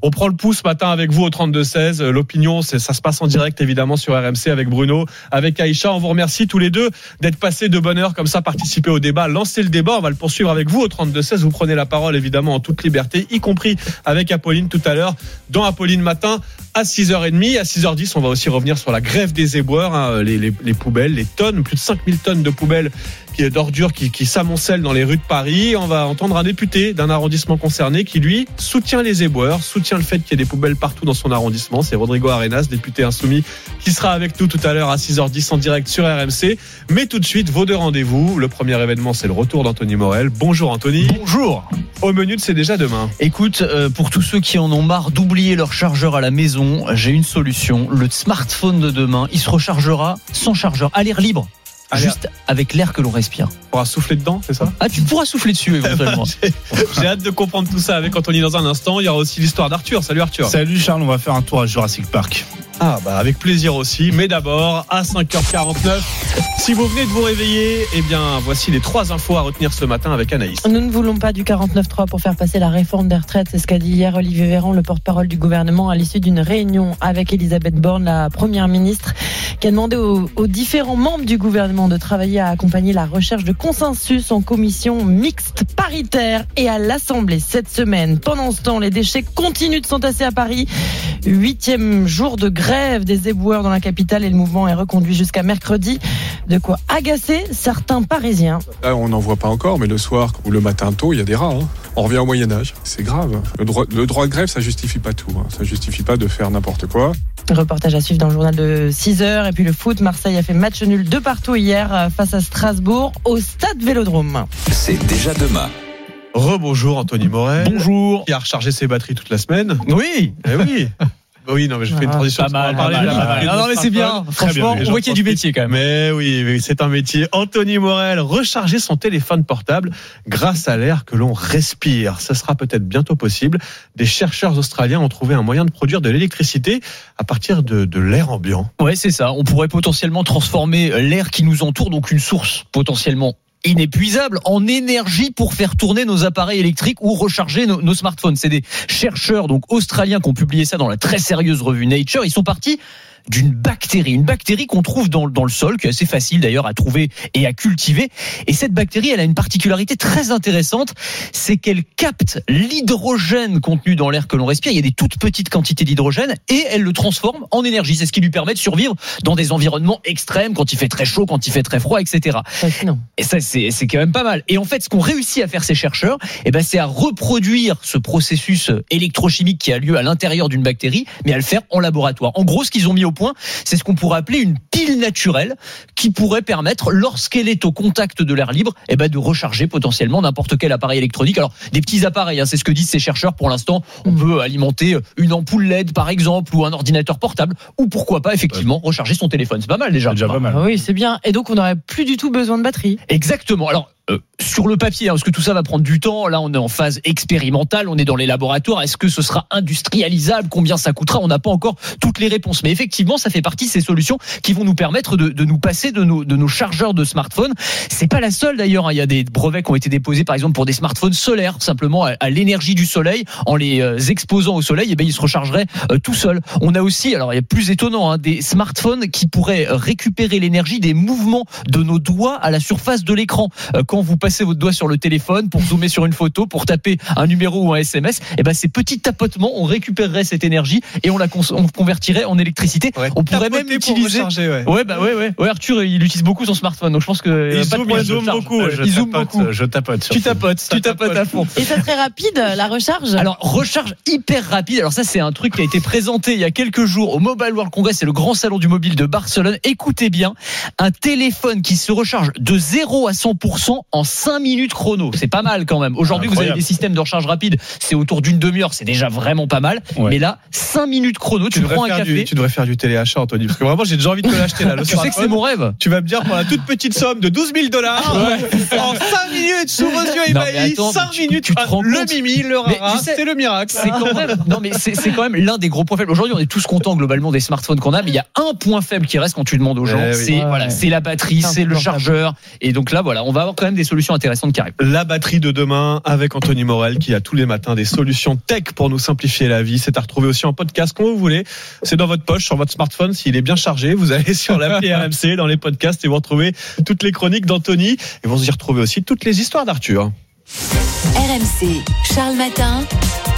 On prend le pouls ce matin avec vous au 32-16. Euh, L'opinion, c'est- ça se passe en direct, évidemment, sur RMC avec Bruno, avec Aïcha. On vous remercie tous les deux d'être passés de bonne heure comme ça, participer au débat, lancer le débat. On va le poursuivre avec vous au 32-16. Vous prenez la parole, évidemment, en toute liberté, y compris avec Apolline tout à l'heure, dans Apolline Matin à 6h30. À 6h10, on va aussi revenir sur la grève des éboueurs, hein, les, les- les poubelles, les tonnes, plus de 5000 tonnes de poubelles d'ordures qui, qui s'amoncellent dans les rues de Paris. On va entendre un député d'un arrondissement concerné qui, lui, soutient les éboueurs, soutient le fait qu'il y ait des poubelles partout dans son arrondissement. C'est Rodrigo Arenas, député insoumis, qui sera avec nous tout à l'heure à 6h10 en direct sur RMC. Mais tout de suite, vos deux rendez-vous. Le premier événement, c'est le retour d'Anthony Morel. Bonjour Anthony. Bonjour. Au menu, c'est déjà demain. Écoute, euh, pour tous ceux qui en ont marre d'oublier leur chargeur à la maison, j'ai une solution. Le smartphone de demain, il se rechargera sans chargeur, à l'air libre. Juste avec l'air que l'on respire. On pourra souffler dedans, c'est ça? Ah, tu pourras souffler dessus éventuellement. J'ai hâte de comprendre tout ça avec Anthony dans un instant. Il y aura aussi l'histoire d'Arthur. Salut Arthur. Salut Charles, on va faire un tour à Jurassic Park. Ah bah avec plaisir aussi. Mais d'abord, à 5h49, si vous venez de vous réveiller, eh bien voici les trois infos à retenir ce matin avec Anaïs. Nous ne voulons pas du 49.3 pour faire passer la réforme des retraites. C'est ce qu'a dit hier Olivier Véran, le porte-parole du gouvernement, à l'issue d'une réunion avec Elisabeth Borne, la première ministre, qui a demandé aux, aux différents membres du gouvernement de travailler à accompagner la recherche de consensus en commission mixte paritaire et à l'Assemblée cette semaine. Pendant ce temps, les déchets continuent de s'entasser à Paris. Huitième jour de grève des éboueurs dans la capitale et le mouvement est reconduit jusqu'à mercredi. De quoi agacer certains Parisiens. Là, on n'en voit pas encore, mais le soir ou le matin tôt, il y a des rats. hein. On revient au Moyen Âge. C'est grave. Le droit, le droit de grève, ça justifie pas tout. hein. Ça justifie pas de faire n'importe quoi. Reportage à suivre dans le journal de 6 heures. Et puis le foot, Marseille a fait match nul de partout hier euh, face à Strasbourg au stade Vélodrome. C'est déjà demain. Rebonjour Anthony Morel. Bonjour. Qui a rechargé ses batteries toute la semaine. Oui. Eh oui. Bah oui, non, mais je fais une Ah, transition. pas mal, parler pas mal, de Non, non, mais c'est bien. Franchement, on voit qu'il y a du métier quand même. Mais oui, oui, c'est un métier. Anthony Morel, recharger son téléphone portable grâce à l'air que l'on respire. Ça sera peut-être bientôt possible. Des chercheurs australiens ont trouvé un moyen de produire de l'électricité à partir de, de l'air ambiant. Ouais, c'est ça. On pourrait potentiellement transformer l'air qui nous entoure, donc une source potentiellement inépuisable en énergie pour faire tourner nos appareils électriques ou recharger nos, smartphones. C'est des chercheurs donc australiens qui ont publié ça dans la très sérieuse revue Nature. Ils sont partis d'une bactérie, une bactérie qu'on trouve dans, dans le sol, qui est assez facile d'ailleurs à trouver et à cultiver. Et cette bactérie, elle a une particularité très intéressante, c'est qu'elle capte l'hydrogène contenu dans l'air que l'on respire. Il y a des toutes petites quantités d'hydrogène et elle le transforme en énergie. C'est ce qui lui permet de survivre dans des environnements extrêmes, quand il fait très chaud, quand il fait très froid, etc. Et ça, c'est c'est quand même pas mal. Et en fait, ce qu'ont réussi à faire ces chercheurs, eh ben, c'est à reproduire ce processus électrochimique qui a lieu à l'intérieur d'une bactérie, mais à le faire en laboratoire. En gros, ce qu'ils ont mis au point, c'est ce qu'on pourrait appeler une pile naturelle qui pourrait permettre, lorsqu'elle est au contact de l'air libre, eh ben, de recharger potentiellement n'importe quel appareil électronique. Alors, des petits appareils, hein, c'est ce que disent ces chercheurs pour l'instant. On peut alimenter une ampoule LED, par exemple, ou un ordinateur portable, ou pourquoi pas, effectivement, recharger son téléphone. C'est pas mal déjà. déjà pas mal. Oui, c'est bien. Et donc, on n'aurait plus du tout besoin de batterie. Exactement. Alors, euh, sur le papier, hein, parce que tout ça va prendre du temps. Là, on est en phase expérimentale, on est dans les laboratoires. Est-ce que ce sera industrialisable? Combien ça coûtera? On n'a pas encore toutes les réponses. Mais effectivement, ça fait partie de ces solutions qui vont nous permettre de, nous passer de nos, chargeurs de smartphones. C'est pas la seule d'ailleurs. hein. Il y a des brevets qui ont été déposés, par exemple, pour des smartphones solaires, simplement à, l'énergie du soleil, en les euh, exposant au soleil, et ben ils se rechargeraient euh, tout seuls. On a aussi, alors il y a plus étonnant, hein, des smartphones qui pourraient récupérer l'énergie des mouvements de nos doigts à la surface de l'écran. Quand vous passez votre doigt sur le téléphone pour zoomer sur une photo, pour taper un numéro ou un SMS, et ben ces petits tapotements, on récupérerait cette énergie et on la on convertirait en électricité. on pourrait même pour utiliser. recharger, ouais. ouais, bah ouais, ouais. Ouais, Arthur, il utilise beaucoup son smartphone, donc je pense que. Il zoome, il zoome beaucoup, je Il zoome tapote, beaucoup. je tapote Tu tapotes, tu tapotes à fond. Et ça serait rapide, la recharge? Alors, recharge hyper rapide. Alors ça, c'est un truc qui a été présenté il y a quelques jours au Mobile World Congress, c'est le grand salon du mobile de Barcelone. Écoutez bien, un téléphone qui se recharge de 0 à 100% en 5 minutes chrono. C'est pas mal quand même. Aujourd'hui, vous avez des systèmes de recharge rapide, c'est autour d'une demi-heure, c'est déjà vraiment pas mal. Mais là, 5 minutes chrono, tu, Tu prends un café. du, tu devrais faire du téléachat, Anthony. Parce que vraiment, j'ai déjà envie de te l'acheter là. Le Tu sais que c'est mon rêve. Tu vas me dire pour la toute petite somme de 12 000 dollars, en 5 minutes, sous vos yeux ébahis, attends, 5 tu- minutes, tu te rends le mimi, le rara, tu sais, c'est le miracle. C'est quand même, non mais c'est quand même l'un des gros points faibles. Aujourd'hui, on est tous contents globalement des smartphones qu'on a, mais il y a un point faible qui reste quand tu demandes aux gens, Eh oui. c'est Ouais. voilà, c'est la batterie, C'est le chargeur, et donc là voilà, on va avoir quand même des solutions intéressantes qui arrivent. La batterie de demain avec Anthony Morel qui a tous les matins des solutions tech pour nous simplifier la vie. C'est à retrouver aussi en podcast quand vous voulez. C'est dans votre poche, sur votre smartphone. S'il est bien chargé, vous allez sur l'appli RMC dans les podcasts et vous retrouvez toutes les chroniques d'Anthony et vous y retrouvez aussi toutes les histoires d'Arthur. RMC, Charles Matin.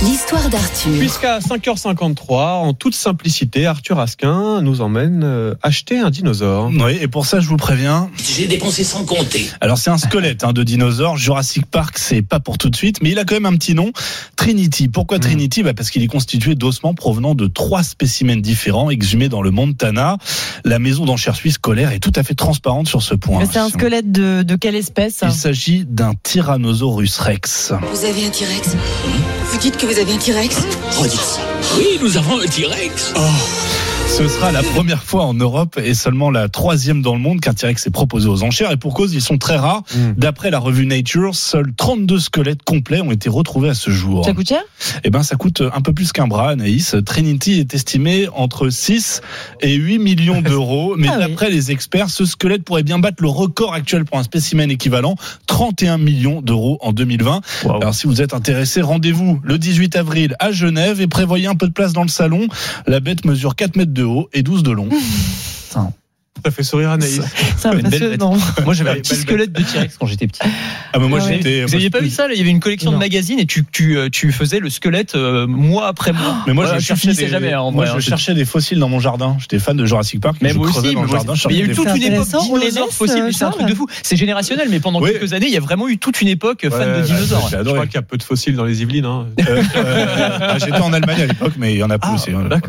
L'histoire d'Arthur. Puisqu'à 5h53, en toute simplicité, Arthur Asquin nous emmène euh, acheter un dinosaure. Oui, et pour ça, je vous préviens. J'ai dépensé sans compter. Alors, c'est un squelette hein, de dinosaure. Jurassic Park, c'est pas pour tout de suite, mais il a quand même un petit nom. Trinity. Pourquoi Trinity? Bah Parce qu'il est constitué d'ossements provenant de trois spécimens différents exhumés dans le Montana. La maison d'enchères suisse scolaire est tout à fait transparente sur ce point. Mais c'est un squelette de, de quelle espèce? Il s'agit d'un Tyrannosaurus Rex. Vous avez un T-Rex? Vous dites que vous avez un T-Rex Redites ça. Oui, nous avons un T-Rex. Ce sera la première fois en Europe et seulement la troisième dans le monde qu'un T-Rex est proposé aux enchères. Et pour cause, ils sont très rares. D'après la revue Nature, seuls 32 squelettes complets ont été retrouvés à ce jour. Ça coûte cher? Eh ben, ça coûte un peu plus qu'un bras, Anaïs. Trinity est estimé entre 6 et 8 millions d'euros. Mais Ah oui. d'après les experts, ce squelette pourrait bien battre le record actuel pour un spécimen équivalent, 31 millions d'euros en 2020. Alors, si vous êtes intéressé, rendez-vous le 18 avril à Genève et prévoyez un peu de place dans le salon. La bête mesure 4 mètres de haut et 12 de long. Ça fait sourire Anaïs. C'est impressionnant. Moi j'avais un Belle petit bête. squelette de T-Rex quand j'étais petit. Ah, mais moi, Vous avez- j'étais. Vous aviez pas vu ça Il y avait une collection de magazines et tu, tu, euh, tu faisais le squelette euh, mois après mois. Mais moi, Voilà, je cherchais des, jamais. hein, en moi, vrai, je hein, cherchais des fossiles dans mon jardin. J'étais fan de Jurassic Park. Mais moi aussi, dans le moi jardin. Mais il y a eu toute une époque dinosaures fossiles, mais c'est un truc de fou. C'est générationnel, mais pendant quelques années, il y a vraiment eu toute une époque fan Ouais, de dinosaures. Je crois qu'il y a peu de fossiles dans les Yvelines. hein. Euh, euh, ah, J'étais en Allemagne à l'époque, mais il y en a plus aussi. voilà.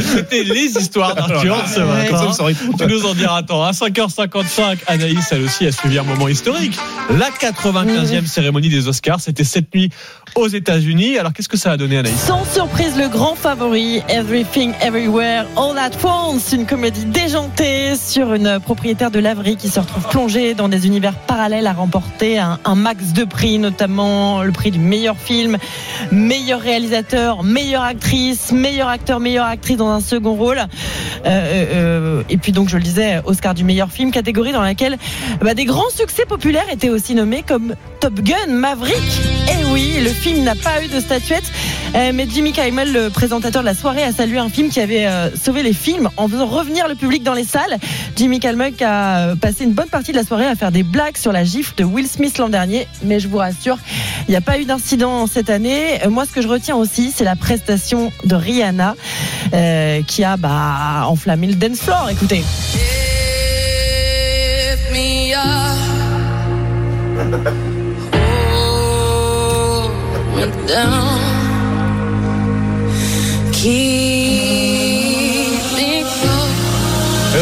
C'était les histoires ce Ouais. Comme ça, matin. tout. Tu nous en diras tant. À 5h55, Anaïs, elle aussi, a suivi un moment historique. La 95e cérémonie des Oscars, c'était cette nuit aux États-Unis. Alors, qu'est-ce que ça a donné, Anaïs Sans surprise, le grand favori, Everything Everywhere All at Once, une comédie déjantée sur une propriétaire de laverie qui se retrouve plongée dans des univers parallèles à remporter un, max de prix, notamment le prix du meilleur film, meilleur réalisateur, meilleure actrice, meilleur acteur, meilleure actrice dans un second rôle. Euh, euh, et puis donc, je le disais, Oscar du meilleur film, catégorie dans laquelle bah, des grands succès populaires étaient aussi nommés comme Top Gun, Maverick. Et oui, le film n'a pas eu de statuette, euh, mais Jimmy Kimmel, le présentateur de la soirée, a salué un film qui avait euh, sauvé les films en faisant revenir le public dans les salles. Jimmy Kimmel a euh, passé une bonne partie de la soirée à faire des blagues sur la gifle de Will Smith l'an dernier, mais je vous rassure, il n'y a pas eu d'incident cette année. Moi, ce que je retiens aussi, c'est la prestation de Rihanna qui a bah, enflammé le dance floor. Écoutez. Lift me up. Hold me down. Keep me close.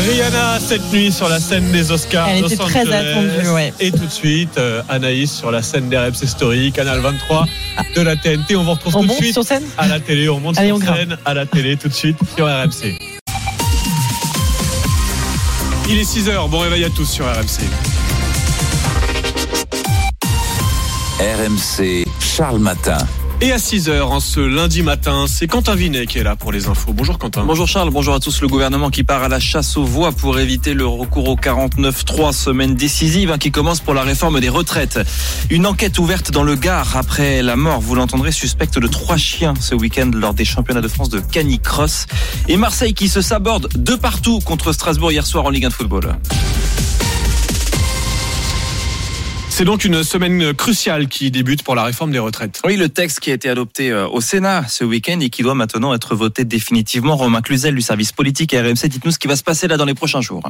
Rihanna cette nuit sur la scène des Oscars. Elle Los était très attendue, ouais. Et tout de suite, euh, Anaïs sur la scène des RMC Story, Canal 23 de la TNT. On vous retrouve On tout de monte suite sur scène à la télé. On monte Allez, sur on grimpe. scène à la télé tout de suite sur RMC. Il est 6h. Bon réveil à tous sur RMC. RMC, Charles Matin. Et à 6h, en ce lundi matin, c'est Quentin Vinet qui est là pour les infos. Bonjour Quentin. Bonjour Charles, bonjour à tous. Le gouvernement qui part à la chasse aux voix pour éviter le recours au 49-3, semaine décisive hein, qui commence pour la réforme des retraites. Une enquête ouverte dans le Gard après la mort, vous l'entendrez, suspecte de trois chiens ce week-end lors des championnats de France de canicross. Et Marseille qui se saborde de partout contre Strasbourg hier soir en Ligue 1 de football. C'est donc une semaine cruciale qui débute pour la réforme des retraites. Oui, le texte qui a été adopté euh, au Sénat ce week-end et qui doit maintenant être voté définitivement. Romain Cluzel du service politique à RMC, dites-nous ce qui va se passer là dans les prochains jours.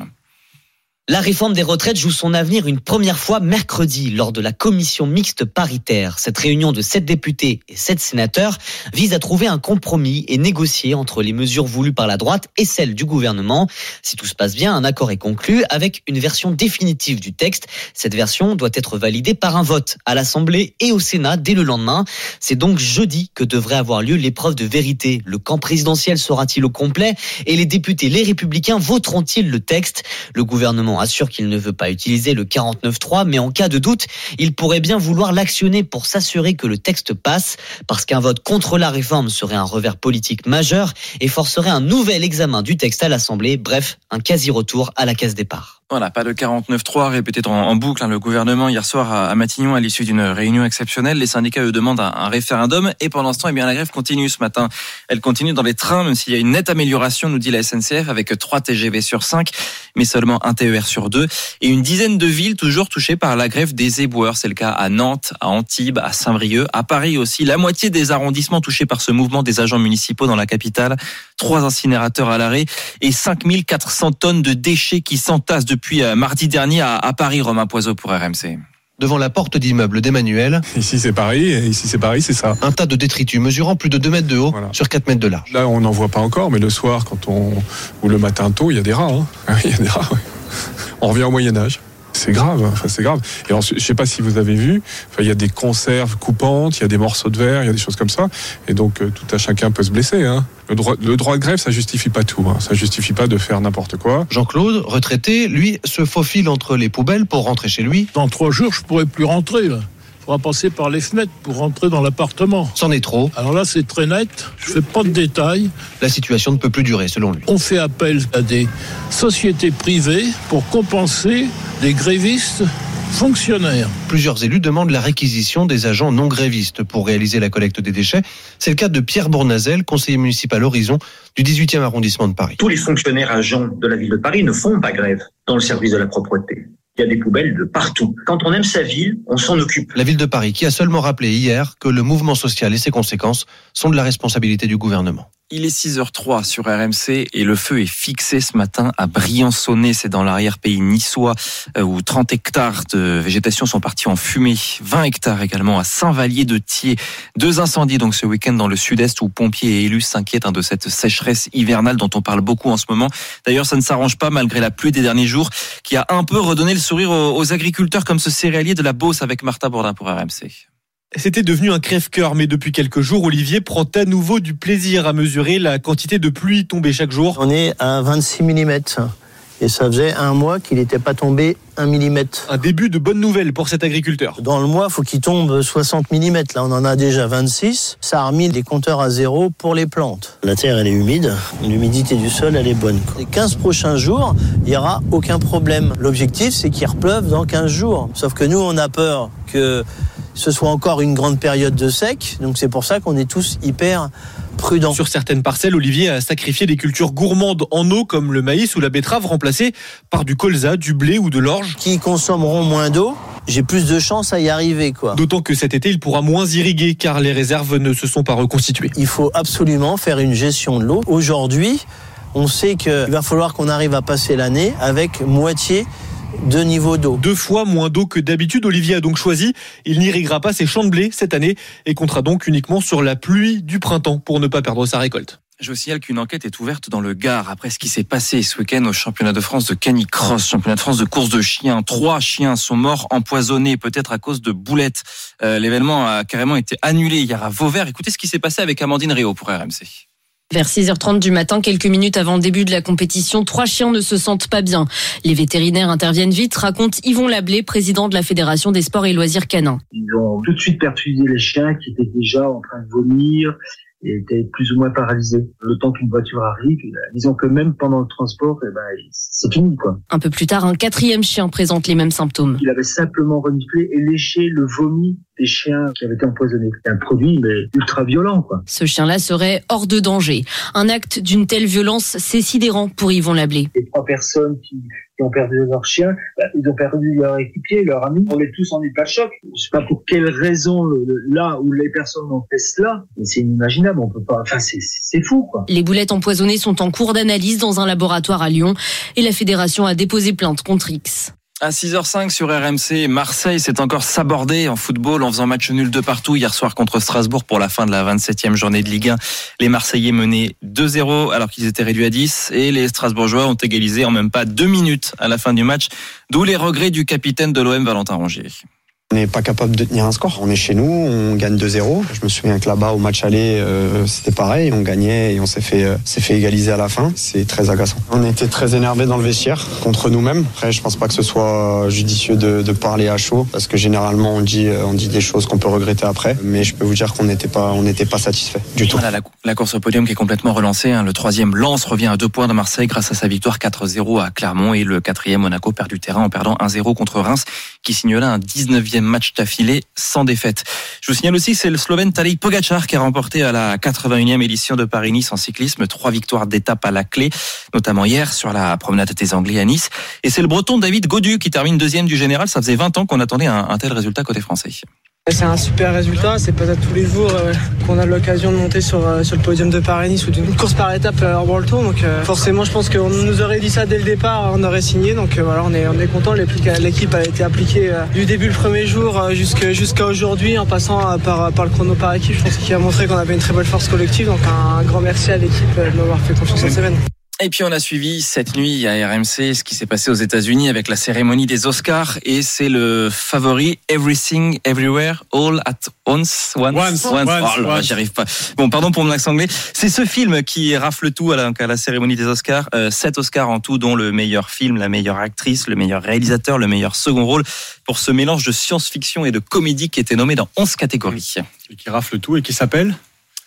La réforme des retraites joue son avenir une première fois mercredi lors de la commission mixte paritaire. Cette réunion de sept députés et sept sénateurs vise à trouver un compromis et négocier entre les mesures voulues par la droite et celles du gouvernement. Si tout se passe bien, un accord est conclu avec une version définitive du texte. Cette version doit être validée par un vote à l'Assemblée et au Sénat dès le lendemain. C'est donc jeudi que devrait avoir lieu l'épreuve de vérité. Le camp présidentiel sera-t-il au complet et les députés, les républicains voteront-ils le texte? Le gouvernement assure qu'il ne veut pas utiliser le 49.3, mais en cas de doute, il pourrait bien vouloir l'actionner pour s'assurer que le texte passe, parce qu'un vote contre la réforme serait un revers politique majeur et forcerait un nouvel examen du texte à l'Assemblée, bref, un quasi-retour à la case départ. Voilà, pas de 49-3 répété en, en boucle. hein. Le gouvernement, hier soir, à Matignon, à l'issue d'une réunion exceptionnelle, les syndicats, eux, demandent un, un référendum. Et pendant ce temps, eh bien, la grève continue ce matin. Elle continue dans les trains, même s'il y a une nette amélioration, nous dit la SNCF, avec 3 TGV sur 5, mais seulement un TER sur 2. Et une dizaine de villes toujours touchées par la grève des éboueurs. C'est le cas à Nantes, à Antibes, à Saint-Brieuc, à Paris aussi. La moitié des arrondissements touchés par ce mouvement des agents municipaux dans la capitale. Trois incinérateurs à l'arrêt et 5400 tonnes de déchets qui s'entassent depuis euh, mardi dernier à, Paris, Romain Poiseau pour RMC. devant la porte d'immeuble d'Emmanuel. Ici c'est Paris, et ici c'est Paris, c'est ça. Un tas de détritus mesurant plus de 2 mètres de haut sur 4 mètres de large. Là on n'en voit pas encore, mais le soir quand on ou le matin tôt, il y a des rats. hein. Il y a des rats. ouais. On revient au Moyen Âge. C'est grave, enfin, c'est grave. Et ensuite, je sais pas si vous avez vu, enfin, il y a des conserves coupantes, il y a des morceaux de verre, il y a des choses comme ça. Et donc, euh, tout à chacun peut se blesser. Hein. Le, droit, le droit de grève, ça justifie pas tout. Hein. Ça justifie pas de faire n'importe quoi. Jean-Claude, retraité, lui, se faufile entre les poubelles pour rentrer chez lui. Dans trois jours, je pourrais plus rentrer. Là. Faudra passer par les fenêtres pour rentrer dans l'appartement. C'en est trop. Alors là, c'est très net. Je fais pas de détails. La situation ne peut plus durer, selon lui. On fait appel à des sociétés privées pour compenser des grévistes fonctionnaires. Plusieurs élus demandent la réquisition des agents non grévistes pour réaliser la collecte des déchets. C'est le cas de Pierre Bournazel, conseiller municipal Horizon du 18e arrondissement de Paris. Tous les fonctionnaires agents de la ville de Paris ne font pas grève dans le service de la propreté. Il y a des poubelles de partout. Quand on aime sa ville, on s'en occupe. La ville de Paris qui a seulement rappelé hier que le mouvement social et ses conséquences sont de la responsabilité du gouvernement. Il est 6h03 sur RMC et le feu est fixé ce matin à Briançonnet, c'est dans l'arrière-pays niçois euh, où 30 hectares de végétation sont partis en fumée, 20 hectares également à Saint-Vallier de Thiers. Deux incendies donc ce week-end dans le sud-est où pompiers et élus s'inquiètent hein, de cette sécheresse hivernale dont on parle beaucoup en ce moment. D'ailleurs, ça ne s'arrange pas malgré la pluie des derniers jours qui a un peu redonné le sourire aux, aux agriculteurs comme ce céréalier de la Beauce avec Martha Bourdin pour RMC. C'était devenu un crève-cœur, mais depuis quelques jours, Olivier prend à nouveau du plaisir à mesurer la quantité de pluie tombée chaque jour. On est à 26 mm. Et ça faisait un mois qu'il n'était pas tombé 1 mm. Un début de bonne nouvelle pour cet agriculteur. Dans le mois, il faut qu'il tombe 60 mm. Là, on en a déjà 26. Ça a remis les compteurs à zéro pour les plantes. La terre, elle est humide. L'humidité du sol, elle est bonne. Les 15 prochains jours, il n'y aura aucun problème. L'objectif, c'est qu'il repleuve dans 15 jours. Sauf que nous, on a peur que ce soit encore une grande période de sec. Donc c'est pour ça qu'on est tous hyper prudents. Sur certaines parcelles, Olivier a sacrifié des cultures gourmandes en eau comme le maïs ou la betterave remplacées par du colza, du blé ou de l'orge. Qui consommeront moins d'eau, j'ai plus de chances à y arriver. quoi. D'autant que cet été, il pourra moins irriguer car les réserves ne se sont pas reconstituées. Il faut absolument faire une gestion de l'eau. Aujourd'hui, on sait qu'il va falloir qu'on arrive à passer l'année avec moitié de niveau d'eau. Deux fois moins d'eau que d'habitude. Olivier a donc choisi. Il n'irriguera pas ses champs de blé cette année et comptera donc uniquement sur la pluie du printemps pour ne pas perdre sa récolte. Je vous signale qu'une enquête est ouverte dans le Gard après ce qui s'est passé ce week-end au championnat de France de canicross, championnat de France de course de chiens. Trois chiens sont morts empoisonnés, peut-être à cause de boulettes. Euh, L'événement a carrément été annulé hier à Vauvert. Écoutez ce qui s'est passé avec Amandine Réau pour RMC. Vers 6h30 du matin, quelques minutes avant le début de la compétition, trois chiens ne se sentent pas bien. Les vétérinaires interviennent vite, raconte Yvon Lablé, président de la Fédération des sports et loisirs canins. Ils ont tout de suite perfusé les chiens qui étaient déjà en train de vomir et étaient plus ou moins paralysés. Le temps qu'une voiture arrive, disons que même pendant le transport, eh ben, c'est fini quoi. Un peu plus tard, un quatrième chien présente les mêmes symptômes. Il avait simplement reniflé et léché le vomi des chiens qui avaient été empoisonnés. C'est un produit mais ultra violent quoi. Ce chien-là serait hors de danger. Un acte d'une telle violence, c'est sidérant pour Yvon Lablé. Les trois personnes qui, qui ont perdu leur chien, bah, ils ont perdu leur équipier, leur ami. On est tous en état de choc. Je sais pas pour quelle raison le- le- là où les personnes ont fait cela, mais c'est inimaginable. On peut pas. Enfin, c'est- fou quoi. Les boulettes empoisonnées sont en cours d'analyse dans un laboratoire à Lyon et la fédération a déposé plainte contre X. À 6h05 sur RMC, Marseille s'est encore sabordé en football en faisant match nul de partout hier soir contre Strasbourg pour la fin de la 27e journée de Ligue 1. Les Marseillais menaient 2-0 alors qu'ils étaient réduits à 10 et les Strasbourgeois ont égalisé en même pas deux minutes à la fin du match, d'où les regrets du capitaine de l'OM Valentin Rongier. On n'est pas capable de tenir un score. On est chez nous, on gagne 2-0. Je me souviens que là-bas, au match aller, euh, c'était pareil. On gagnait et on s'est fait, euh, s'est fait égaliser à la fin. C'est très agaçant. On était très énervés dans le vestiaire contre nous-mêmes. Après, je pense pas que ce soit judicieux de, de parler à chaud parce que généralement, on dit, euh, on dit des choses qu'on peut regretter après. Mais je peux vous dire qu'on n'était pas, on n'était pas satisfait du tout. Voilà la, la course au podium qui est complètement relancée. hein. Le troisième Lens revient à deux points de Marseille grâce à sa victoire 4-0 à Clermont et le quatrième Monaco perd du terrain en perdant 1-0 contre Reims qui signe là un 19e match d'affilée sans défaite. Je vous signale aussi que c'est le Slovène Tadej Pogacar qui a remporté à la 81e édition de Paris-Nice en cyclisme trois victoires d'étape à la clé, notamment hier sur la promenade des Anglais à Nice. Et c'est le Breton David Godu qui termine deuxième du général. Ça faisait 20 ans qu'on attendait un, un tel résultat côté français. C'est un super résultat, c'est peut-être tous les jours euh, qu'on a l'occasion de monter sur, euh, sur le podium de Paris-Nice ou d'une course par étape euh, en World Tour. Donc euh, forcément, je pense qu'on nous aurait dit ça dès le départ, on aurait signé. Donc euh, voilà, on est, on est content. L'équipe a été appliquée euh, du début le premier jour euh, jusqu'à aujourd'hui en passant euh, par, par le chrono par équipe. Je pense qu'il a montré qu'on avait une très bonne force collective. Donc un, grand merci à l'équipe euh, de m'avoir fait confiance cette semaine. Et puis on a suivi cette nuit à RMC ce qui s'est passé aux États-Unis avec la cérémonie des Oscars et c'est le favori Everything Everywhere All at Once Once Once, Oh là là, once. j'y arrive pas. Bon, pardon pour mon accent anglais. C'est ce film qui rafle tout à la, à la cérémonie des Oscars. Euh, sept Oscars en tout, dont le meilleur film, la meilleure actrice, le meilleur réalisateur, le meilleur second rôle pour ce mélange de science-fiction et de comédie qui était nommé dans 11 catégories. Et qui rafle tout et qui s'appelle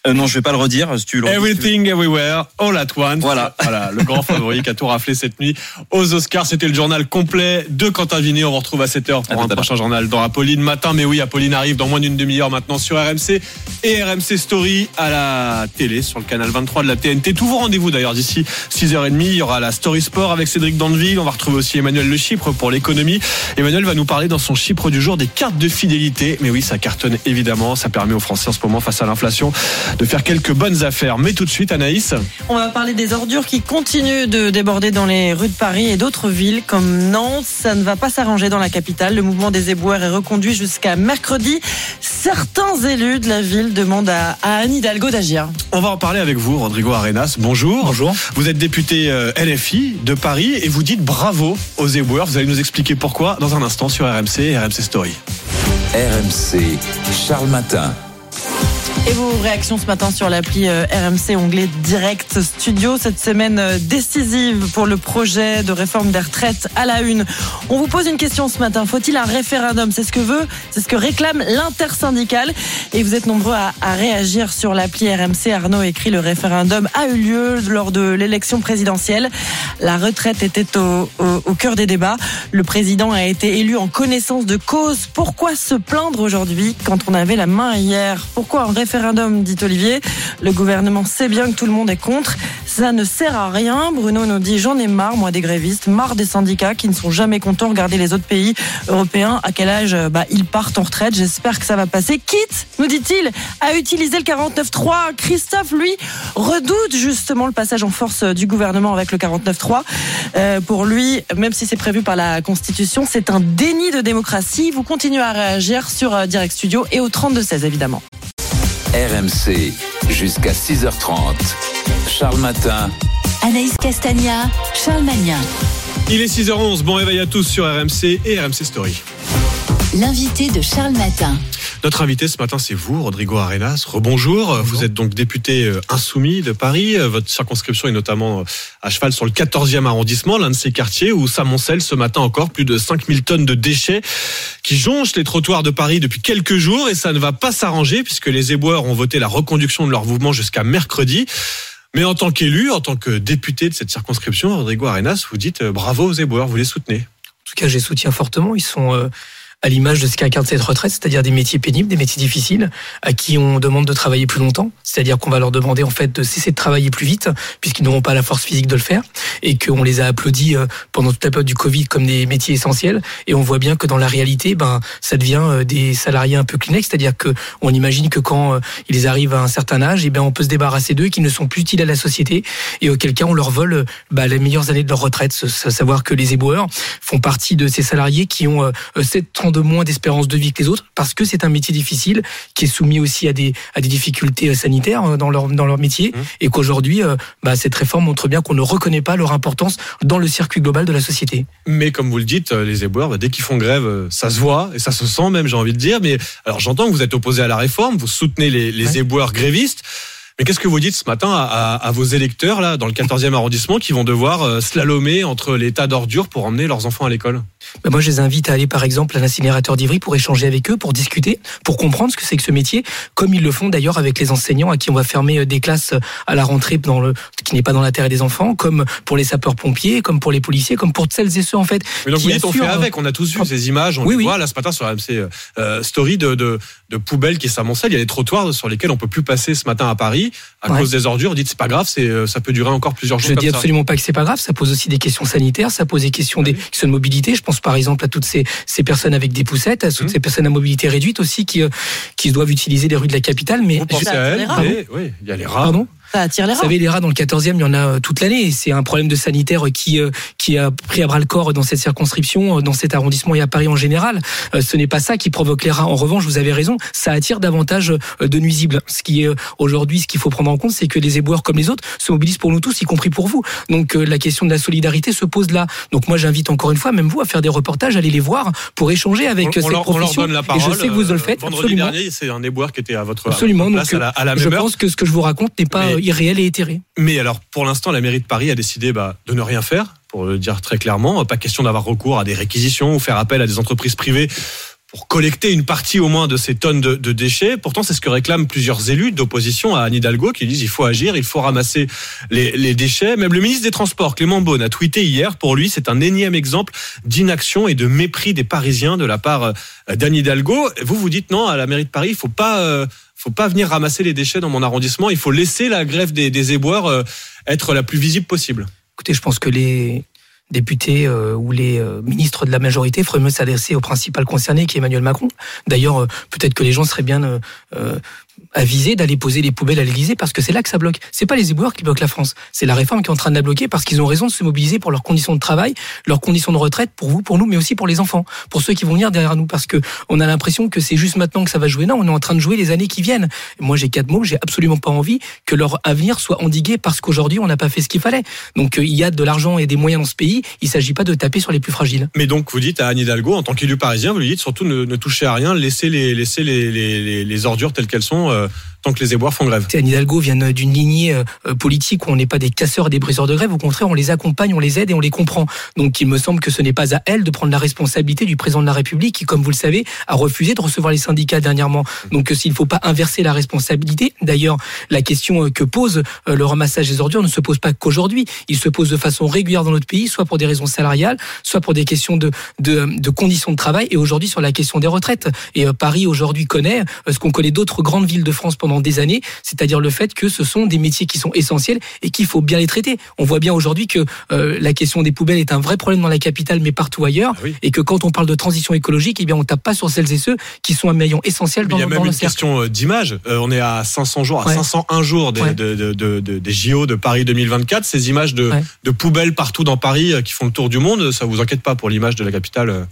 Euh, non, je vais pas le redire. Si tu le Everything Everywhere All at Once. Voilà. voilà, le grand favori qui a tout raflé cette nuit aux Oscars. C'était le journal complet de Quentin Vinet. On vous retrouve à 7h pour un prochain journal dans Apolline matin. Mais oui, Apolline arrive dans moins d'une demi-heure maintenant sur RMC et RMC Story à la télé sur le canal 23 de la TNT. Tous vos rendez-vous d'ailleurs d'ici 6h30. Il y aura la Story Sport avec Cédric Danville. On va retrouver aussi Emmanuel Le Chypre pour l'économie. Emmanuel va nous parler dans son Chypre du jour des cartes de fidélité. Mais oui, ça cartonne évidemment. Ça permet aux Français en ce moment face à l'inflation de faire quelques bonnes affaires. Mais tout de suite, Anaïs. On va parler des ordures qui continuent de déborder dans les rues de Paris et d'autres villes comme Nantes. Ça ne va pas s'arranger dans la capitale. Le mouvement des éboueurs est reconduit jusqu'à mercredi. Certains élus de la ville demandent à, Anne Hidalgo d'agir. On va en parler avec vous, Rodrigo Arenas. Bonjour. Bonjour. Vous êtes député euh, LFI de Paris et vous dites bravo aux éboueurs. Vous allez nous expliquer pourquoi dans un instant sur RMC et RMC Story. RMC, Charles Matin. Et vos réactions ce matin sur l'appli euh, RMC onglet Direct Studio. Cette semaine euh, décisive pour le projet de réforme des retraites à la une. On vous pose une question ce matin. Faut-il un référendum? C'est ce que veut, c'est ce que réclame l'intersyndicale. Et vous êtes nombreux à, réagir sur l'appli RMC. Arnaud écrit le référendum a eu lieu lors de l'élection présidentielle. La retraite était au, cœur des débats. Le président a été élu en connaissance de cause. Pourquoi se plaindre aujourd'hui quand on avait la main hier? Pourquoi référendum, dit Olivier. Le gouvernement sait bien que tout le monde est contre. Ça ne sert à rien. Bruno nous dit j'en ai marre, moi, des grévistes, marre des syndicats qui ne sont jamais contents. Regardez les autres pays européens, à quel âge bah, ils partent en retraite. J'espère que ça va passer. Quitte, nous dit-il, à utiliser le 49.3. Christophe, lui, redoute justement le passage en force du gouvernement avec le 49.3. Euh, pour lui, même si c'est prévu par la Constitution, c'est un déni de démocratie. Vous continuez à réagir sur euh, Direct Studio et au 32-16, évidemment. RMC, jusqu'à 6h30. Charles Matin. Anaïs Castagna, Charles Magnin. Il est 6h11. Bon réveil à tous sur RMC et RMC Story. L'invité de Charles Matin. Notre invité ce matin, c'est vous, Rodrigo Arenas. Rebonjour. Vous êtes donc député euh, insoumis de Paris. Euh, Votre circonscription est notamment euh, à cheval sur le 14e arrondissement, l'un de ces quartiers où s'amoncellent ce matin encore plus de 5000 tonnes de déchets qui jonchent les trottoirs de Paris depuis quelques jours et ça ne va pas s'arranger puisque les éboueurs ont voté la reconduction de leur mouvement jusqu'à mercredi. Mais en tant qu'élu, en tant que député de cette circonscription, Rodrigo Arenas, vous dites bravo aux éboueurs, vous les soutenez. En tout cas, je les soutiens fortement. Ils sont euh, à l'image de ce qu'incarne cette retraite, c'est-à-dire des métiers pénibles, des métiers difficiles, à qui on demande de travailler plus longtemps. C'est-à-dire qu'on va leur demander en fait de cesser de travailler plus vite, puisqu'ils n'auront pas la force physique de le faire, et qu'on les a applaudis euh, pendant toute la période du Covid comme des métiers essentiels. Et on voit bien que dans la réalité, ben, ça devient euh, des salariés un peu Kleenex, c'est-à-dire que on imagine que quand euh, ils arrivent à un certain âge, et ben, on peut se débarrasser d'eux, qu'ils ne sont plus utiles à la société, et auquel cas on leur vole bah, les meilleures années de leur retraite. Savoir que les éboueurs font partie de ces salariés qui ont euh, 7, ans de moins d'espérance de vie que les autres parce que c'est un métier difficile qui est soumis aussi à des à des difficultés euh, sanitaires euh, dans leur dans leur métier et qu'aujourd'hui euh, bah, cette réforme montre bien qu'on ne reconnaît pas leur importance dans le circuit global de la société. Mais comme vous le dites, les éboueurs, bah, dès qu'ils font grève, ça se voit et ça se sent même, j'ai envie de dire. Mais alors j'entends que vous êtes opposé à la réforme, vous soutenez les, les éboueurs grévistes. Mais qu'est-ce que vous dites ce matin à, à- à vos électeurs là dans le 14e arrondissement qui vont devoir euh, slalomer entre les tas d'ordures pour emmener leurs enfants à l'école? Bah, moi, je les invite à aller, par exemple, à l'incinérateur d'Ivry pour échanger avec eux, pour discuter, pour comprendre ce que c'est que ce métier, comme ils le font d'ailleurs avec les enseignants à qui on va fermer euh, des classes à la rentrée dans le, qui n'est pas dans l'intérêt des enfants, comme pour les sapeurs-pompiers, comme pour les policiers, comme pour celles et ceux, en fait. Mais donc qui vous dites on fait avec, on a tous vu ces images, on Oui, les oui. voit là ce matin sur AMC euh, euh, Story de, de, de poubelles qui s'amoncellent. Il y a des trottoirs sur lesquels on peut plus passer ce matin à Paris à Ouais. cause des ordures. Vous dites c'est pas grave, c'est euh, ça peut durer encore plusieurs jours Je comme dis ça. absolument pas que c'est pas grave. Ça pose aussi des questions sanitaires, ça pose des questions des questions de mobilité. Je pense par exemple à toutes ces, ces personnes avec des poussettes, à Mmh. toutes ces personnes à mobilité réduite aussi qui, euh, qui doivent utiliser les rues de la capitale. Mais Vous pensez à elle, mais oui, il y a les rats. Pardon? Ça attire les Vous savez, les rats dans le 14e, il y en a euh, toute l'année. C'est un problème de sanitaire qui euh, qui a pris à bras le corps dans cette circonscription, euh, dans cet arrondissement et à Paris en général. Ce n'est pas ça qui provoque les rats. En revanche, vous avez raison, ça attire davantage de nuisibles. Ce qui est euh, aujourd'hui, ce qu'il faut prendre en compte, c'est que les éboueurs comme les autres se mobilisent pour nous tous, y compris pour vous. Donc euh, la question de la solidarité se pose là. Donc moi, j'invite encore une fois, même vous, à faire des reportages, à aller les voir pour échanger avec on, euh, on cette leur, on leur profession. donne la et je sais que vous le faites Vendredi absolument. dernier, c'est un éboueur qui était à votre, Absolument. votre Donc, place à la, à la je heure. pense que ce que je vous raconte n'est pas Mais- euh, irréel et éthéré. Mais alors, pour l'instant, la mairie de Paris a décidé bah, de ne rien faire, pour le dire très clairement. Pas question d'avoir recours à des réquisitions ou faire appel à des entreprises privées pour collecter une partie au moins de ces tonnes de, déchets. Pourtant, c'est ce que réclament plusieurs élus d'opposition à Anne Hidalgo qui disent il faut agir, il faut ramasser les, déchets. Même le ministre des Transports, Clément Beaune, a tweeté hier. Pour lui, c'est un énième exemple d'inaction et de mépris des Parisiens de la part euh, d'Anne Hidalgo. Vous vous dites non, à la mairie de Paris, il faut pas... euh, faut pas venir ramasser les déchets dans mon arrondissement. Il faut laisser la grève des, des éboueurs euh, être la plus visible possible. Écoutez, je pense que les députés euh, ou les euh, ministres de la majorité feraient mieux s'adresser au principal concerné, qui est Emmanuel Macron. D'ailleurs, euh, peut-être que les gens seraient bien avisés d'aller poser les poubelles à l'Élysée parce que c'est là que ça bloque. C'est pas les éboueurs qui bloquent la France, c'est la réforme qui est en train de la bloquer parce qu'ils ont raison de se mobiliser pour leurs conditions de travail, leurs conditions de retraite, pour vous, pour nous, mais aussi pour les enfants, pour ceux qui vont venir derrière nous, parce que on a l'impression que c'est juste maintenant que ça va jouer. Non, on est en train de jouer les années qui viennent. Moi, j'ai quatre mots, j'ai absolument pas envie que leur avenir soit endigué parce qu'aujourd'hui on n'a pas fait ce qu'il fallait. Donc euh, il y a de l'argent et des moyens dans ce pays. Il s'agit pas de taper sur les plus fragiles. Mais donc, vous dites à Anne Hidalgo, en tant qu'élu parisien, vous lui dites surtout ne, touchez à rien, laissez les, laissez les, les ordures telles qu'elles sont, euh, tant que les éboueurs font grève. Anne Hidalgo vient d'une lignée euh, politique où on n'est pas des casseurs et des briseurs de grève. Au contraire, on les accompagne, on les aide et on les comprend. Donc il me semble que ce n'est pas à elle de prendre la responsabilité du président de la République qui, comme vous le savez, a refusé de recevoir les syndicats dernièrement. Donc euh, s'il ne faut pas inverser la responsabilité, d'ailleurs, la question euh, que pose euh, le ramassage des ordures ne se pose pas qu'aujourd'hui. Il se pose de façon régulière dans notre pays, soit pour des raisons salariales, soit pour des questions de, de, de conditions de travail et aujourd'hui sur la question des retraites. Et euh, Paris aujourd'hui connaît euh, ce qu'on connaît d'autres grandes villes de France pendant des années, c'est-à-dire le fait que ce sont des métiers qui sont essentiels et qu'il faut bien les traiter. On voit bien aujourd'hui que euh, la question des poubelles est un vrai problème dans la capitale, mais partout ailleurs, et que quand on parle de transition écologique, eh bien on tape pas sur celles et ceux qui sont un maillon essentiel Mais dans, il y a même le une cercle. question euh, d'image. Euh, on est à 500 jours, à Ouais. 501 jours des, Ouais. de- de- de- de- des JO de Paris 2024. Ces images de, de poubelles partout dans Paris qui font le tour du monde, ça vous inquiète pas pour l'image de la capitale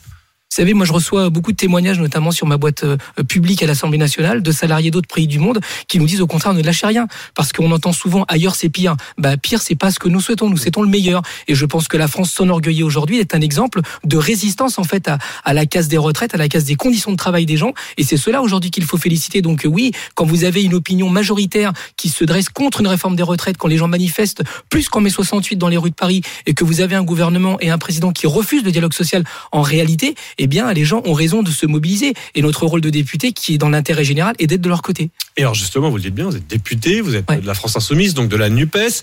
savez, moi, je reçois beaucoup de témoignages, notamment sur ma boîte euh, publique à l'Assemblée nationale, de salariés d'autres pays du monde qui nous disent au contraire ne lâchez rien, parce qu'on entend souvent ailleurs c'est pire. Bah pire, c'est pas ce que nous souhaitons. Nous souhaitons le meilleur. Et je pense que la France s'enorgueillit aujourd'hui d'être un exemple de résistance en fait à, à la casse des retraites, à la casse des conditions de travail des gens. Et c'est cela aujourd'hui qu'il faut féliciter. Donc euh, oui, quand vous avez une opinion majoritaire qui se dresse contre une réforme des retraites, quand les gens manifestent plus qu'en mai 68 dans les rues de Paris, et que vous avez un gouvernement et un président qui refusent le dialogue social en réalité, eh bien, les gens ont raison de se mobiliser. Et notre rôle de député, qui est dans l'intérêt général, est d'être de leur côté. Et alors justement, vous le dites bien, vous êtes député, vous êtes de la France Insoumise, donc de la NUPES.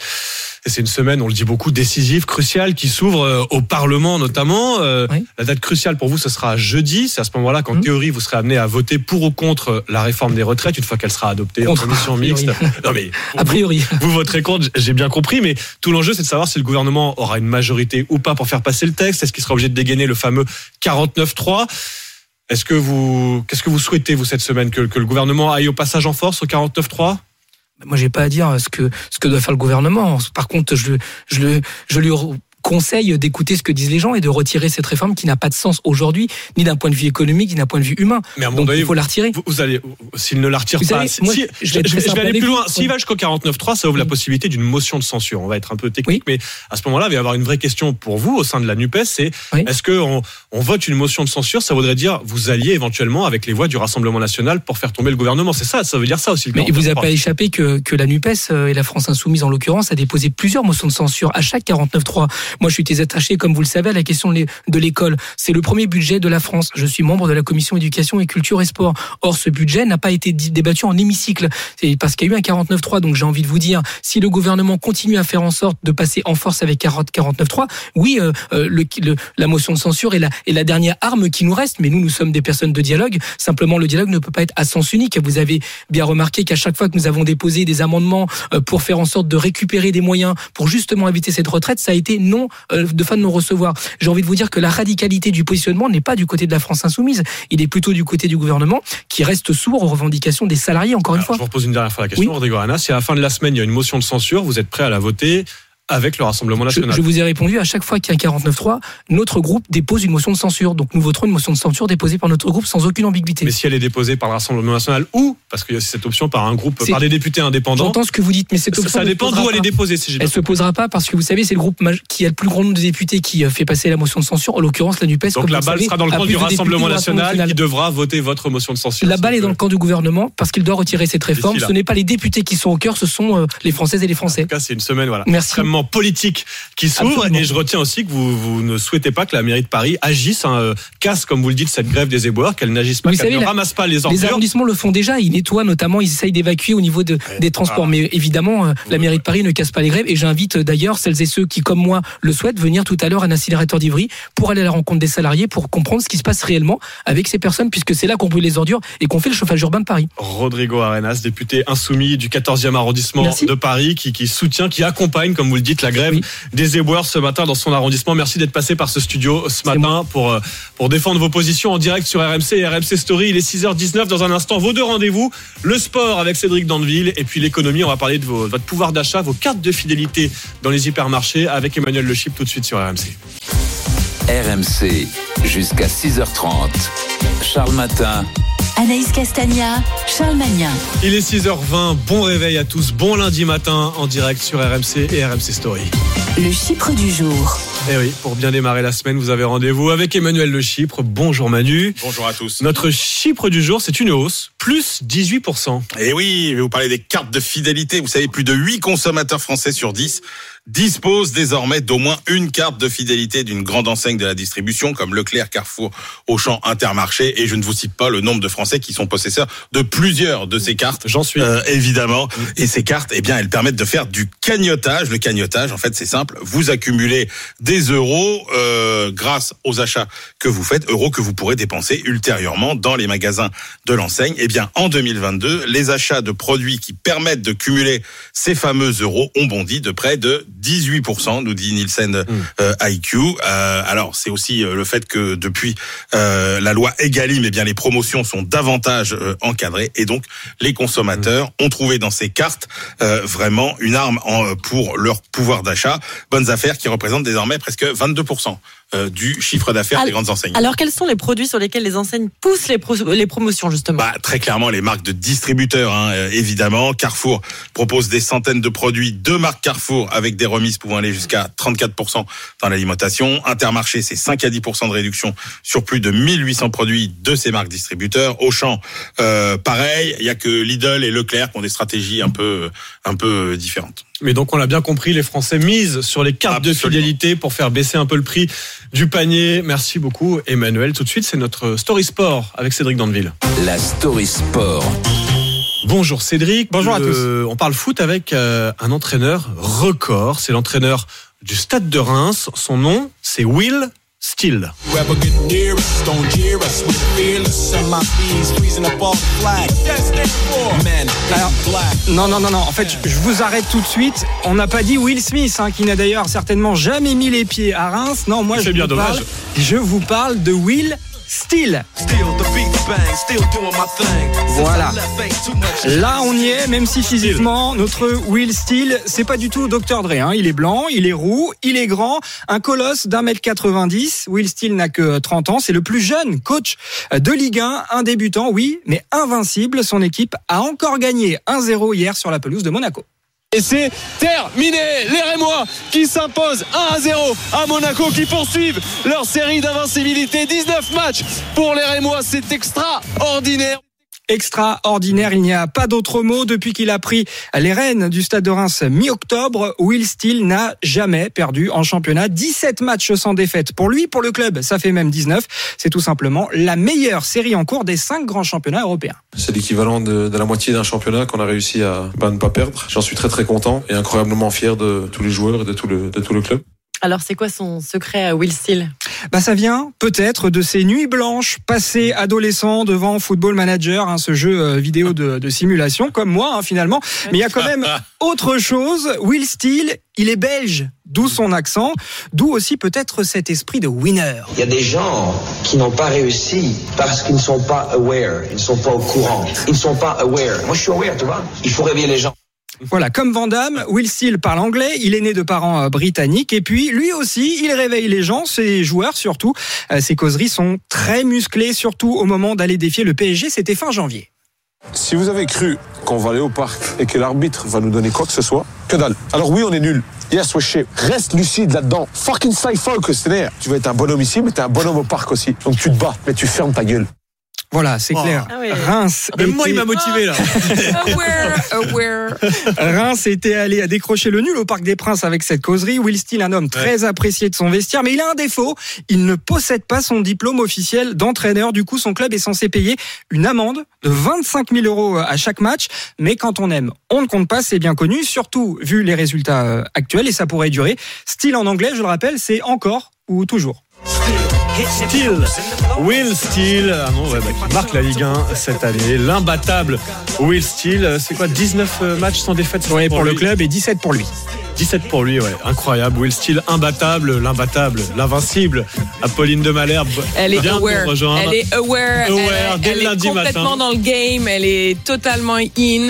Et c'est une semaine, on le dit beaucoup, décisive, cruciale, qui s'ouvre euh, au Parlement notamment. Euh, La date cruciale pour vous, ce sera jeudi. C'est à ce moment-là Mmh. qu'en théorie, vous serez amené à voter pour ou contre la réforme des retraites, une fois qu'elle sera adoptée Contre, en commission mixte. Non mais, A priori. Vous, vous voterez contre, j'ai bien compris, mais tout l'enjeu, c'est de savoir si le gouvernement aura une majorité ou pas pour faire passer le texte. Est-ce qu'il sera obligé de dégainer le fameux 49-3 Est-ce que vous, qu'est-ce que vous souhaitez, vous, cette semaine que, que le gouvernement aille au passage en force au 49-3 Moi, j'ai pas à dire ce que ce que doit faire le gouvernement. Par contre, je, je je lui conseille d'écouter ce que disent les gens et de retirer cette réforme qui n'a pas de sens aujourd'hui, ni d'un point de vue économique, ni d'un point de vue humain. Mais à un moment Donc donné, il faut la retirer. Vous, vous allez, s'il ne la retire Vous pas, si- moi, si- je vais je je aller plus vous. loin. S'il va jusqu'au 49.3, ça ouvre la possibilité d'une motion de censure. On va être un peu technique, mais à ce moment-là, il va y avoir une vraie question pour vous au sein de la Nupes. C'est est-ce que on, on vote une motion de censure? Ça voudrait dire vous alliez éventuellement avec les voix du Rassemblement national pour faire tomber le gouvernement. C'est ça, ça veut dire ça aussi. le Mais il vous a 49.3. pas échappé que, que la NUPES euh, et la France Insoumise, en l'occurrence, a déposé plusieurs motions de censure à chaque 49.3. Moi, je suis très attaché, comme vous le savez, à la question de l'é- de l'école. C'est le premier budget de la France. Je suis membre de la commission éducation et culture et sport. Or, ce budget n'a pas été débattu en hémicycle. C'est parce qu'il y a eu un 49.3. Donc, j'ai envie de vous dire, si le gouvernement continue à faire en sorte de passer en force avec 40 49.3, oui, euh, euh, le, le- la motion de censure est la, est la dernière arme qui nous reste. Mais nous, nous sommes des personnes de dialogue. Simplement, le dialogue ne peut pas être à sens unique. Vous avez bien remarqué qu'à chaque fois que nous avons déposé des amendements euh, pour faire en sorte de récupérer des moyens pour justement éviter cette retraite, ça a été non euh, de fin de non recevoir. J'ai envie de vous dire que la radicalité du positionnement n'est pas du côté de la France insoumise, il est plutôt du côté du gouvernement qui reste sourd aux revendications des salariés. Encore une fois. Je vous repose une dernière fois la question, Oui. Rodrigo Arana. Si à la fin de la semaine, il y a une motion de censure, vous êtes prêt à la voter avec le Rassemblement national je vous ai répondu à chaque fois qu'il y a un 49.3, notre groupe dépose une motion de censure. Donc nous voterons une motion de censure déposée par notre groupe sans aucune ambiguïté. Mais si elle est déposée par le Rassemblement national ou, parce qu'il y a aussi cette option par un groupe, par des députés indépendants. J'entends ce que vous dites, mais cette Ça- option ça ne dépend d'où elle est déposée, si Elle se posera pas parce que vous savez, c'est le groupe qui a le plus grand nombre de députés qui euh, fait passer la motion de censure. En l'occurrence, la Nupes. Donc la balle savez, sera dans le camp du Rassemblement national qui devra voter votre motion de censure. La balle est dans le camp du gouvernement parce qu'il doit retirer cette réforme. Ce n'est pas les députés qui sont au cœur, ce sont euh, les Françaises et les Français. En tout cas, c'est une semaine voilà, Merci. extrêmement politique qui s'ouvre. Et je retiens aussi que vous, vous ne souhaitez pas que la mairie de Paris agisse, hein, euh, casse, comme vous le dites, cette grève des éboueurs, qu'elle n'agisse pas, qu'elle ne la- ramasse pas les Les ordures. arrondissements le font déjà. Ils nettoient notamment, ils essayent d'évacuer au niveau de, des transports. Mais évidemment, euh, la mairie de Paris ne casse pas les grèves. Et j'invite euh, d'ailleurs celles et ceux qui, comme moi, le souhaitent, venir tout à l'heure à un incinérateur d'Ivry pour aller à la rencontre des salariés, pour comprendre ce qui se passe réellement avec ces personnes, puisque c'est là qu'on brûle les ordures et qu'on fait le chauffage urbain de Paris. Rodrigo Arenas, député insoumis du 14e arrondissement Merci. de Paris, qui, qui soutient, qui accompagne, comme vous le dites, la grève des éboueurs ce matin dans son arrondissement. Merci d'être passé par ce studio ce matin pour, euh, pour défendre vos positions en direct sur RMC et RMC Story. Il est 6h19 dans un instant. Vos deux rendez-vous, le sport avec Cédric Dandeville et puis l'économie. On va parler de vos- votre pouvoir d'achat, vos cartes de fidélité dans les hypermarchés avec Emmanuel Le Chip tout de suite sur RMC. RMC, jusqu'à 6h30. Charles Matin. Anaïs Castagna, Charles Magnin. Il est 6h20. Bon réveil à tous. Bon lundi matin en direct sur RMC et RMC Story. Le Chypre du jour. Eh oui, pour bien démarrer la semaine, vous avez rendez-vous avec Emmanuel Le Chypre. Bonjour Manu. Bonjour à tous. Notre Chypre du jour, c'est une hausse, plus 18%. Et oui, je vais vous parler des cartes de fidélité. Vous savez, plus de 8 consommateurs français sur 10 disposent désormais d'au moins une carte de fidélité d'une grande enseigne de la distribution comme Leclerc, Carrefour, Auchan, Intermarché. Et je ne vous cite pas le nombre de Français qui sont possesseurs de plusieurs de ces cartes. J'en suis. Euh, évidemment. Et ces cartes, eh bien, elles permettent de faire du cagnotage. Le cagnotage, en fait, c'est simple. Vous accumulez des euros euh, grâce aux achats que vous faites, euros que vous pourrez dépenser ultérieurement dans les magasins de l'enseigne. Eh bien, en 2022, les achats de produits qui permettent de cumuler ces fameux euros ont bondi de près de 18%, nous dit Nielsen euh, IQ. Euh, alors, c'est aussi euh, le fait que depuis euh, la loi Egalim, eh bien, les promotions sont davantage euh, encadrées et donc les consommateurs ont trouvé dans ces cartes euh, vraiment une arme en, pour leur pouvoir d'achat. Bonnes affaires qui représentent désormais presque 22% euh, du chiffre d'affaires des grandes enseignes. Alors, quels sont les produits sur lesquels les enseignes poussent les, pro- les promotions, justement? Bah, très clairement, les marques de distributeurs, hein, euh, évidemment. Carrefour propose des centaines de produits de marques Carrefour avec des remises pouvant aller jusqu'à 34% dans l'alimentation. Intermarché, c'est 5 à 10% de réduction sur plus de 1800 produits de ces marques distributeurs. Auchan, euh, pareil. Il y a que Lidl et Leclerc qui ont des stratégies un peu, un peu euh, différentes. Mais donc on l'a bien compris, les Français misent sur les cartes de fidélité pour faire baisser un peu le prix du panier. Merci beaucoup Emmanuel. Tout de suite, c'est notre Story Sport avec Cédric Dandeville. La Story Sport. Bonjour Cédric. Bonjour à Euh, On parle foot avec euh, un entraîneur record. C'est l'entraîneur du Stade de Reims. Son nom, c'est Will Alors, non, non, non, non. En fait, je vous arrête tout de suite. On n'a pas dit Will Smith, hein, qui n'a d'ailleurs certainement jamais mis les pieds à Reims. Non, moi, C'est je bien vous dommage. parle. Je vous parle de Will Steel. Voilà. Là, on y est, même si physiquement, notre Will Steele, c'est pas du tout Dr. Dre. Hein. Il est blanc, il est roux, il est grand, un colosse d'un mètre 90. Will Steele n'a que 30 ans. C'est le plus jeune coach de Ligue 1, un débutant, oui, mais invincible. Son équipe a encore gagné 1-0 hier sur la pelouse de Monaco. Et c'est terminé Les Rémois qui s'imposent 1 à 0 à Monaco qui poursuivent leur série d'invincibilité. 19 matchs pour les Rémois, c'est extraordinaire. Extraordinaire, il n'y a pas d'autre mot. Depuis qu'il a pris les rênes du Stade de Reims mi-octobre, Will Steele n'a jamais perdu en championnat. 17 matchs sans défaite pour lui, pour le club, ça fait même 19. C'est tout simplement la meilleure série en cours des cinq grands championnats européens. C'est l'équivalent de, la moitié d'un championnat qu'on a réussi à ne pas perdre. J'en suis très très content et incroyablement fier de tous les joueurs et de tout le, de tout le club. Alors, c'est quoi son secret à Will Steele? Bah ça vient peut-être de ces nuits blanches passées adolescent devant Football Manager, hein, ce jeu euh, vidéo de, de simulation, comme moi hein, finalement. Mais il y a quand même autre chose. Will Steele, il est belge, d'où son accent, d'où aussi peut-être cet esprit de winner. Il y a des gens qui n'ont pas réussi parce qu'ils ne sont pas aware, ils ne sont pas au courant, ils ne sont pas aware. Moi je suis aware, tu vois. Il faut réveiller les gens. Voilà, comme Van Damme, Will Steele parle anglais, il est né de parents euh, britanniques et puis lui aussi, il réveille les gens, ses joueurs surtout. Euh, Ses causeries sont très musclées, surtout au moment d'aller défier le PSG, c'était fin janvier. Si vous avez cru qu'on va aller au parc et que l'arbitre va nous donner quoi que ce soit, que dalle. Alors oui, on est nul. Yes, we're shit. Reste lucide là-dedans. Fucking stay focus, c'est Tu vas être un bonhomme ici, mais t'es un bonhomme au parc aussi. Donc tu te bats, mais tu fermes ta gueule. Voilà, c'est Oh. clair. Ah oui. Reims. Même moi, était- il m'a motivé, là. aware, aware. Reims était allé à décrocher le nul au Parc des Princes avec cette causerie. Will Steele, un homme très apprécié de son vestiaire, mais il a un défaut. Il ne possède pas son diplôme officiel d'entraîneur. Du coup, son club est censé payer une amende de 25 000 euros à chaque match. Mais quand on aime, on ne compte pas, c'est bien connu, surtout vu les résultats euh, actuels et ça pourrait durer. Steele en anglais, je le rappelle, c'est encore ou toujours. Steele, Will Steele, ah non, ouais, bah, qui marque la Ligue 1 cette année. L'imbattable Will Steele, c'est quoi 19 matchs sans défaite Ouais, pour le club et 17 pour lui. 17 pour lui, ouais, incroyable. Will Steele, imbattable, l'imbattable, l'invincible. Apolline de Malherbe, Elle est aware. Elle est aware. Aware, elle, dès elle le est lundi complètement matin. dans le game. Elle est totalement in.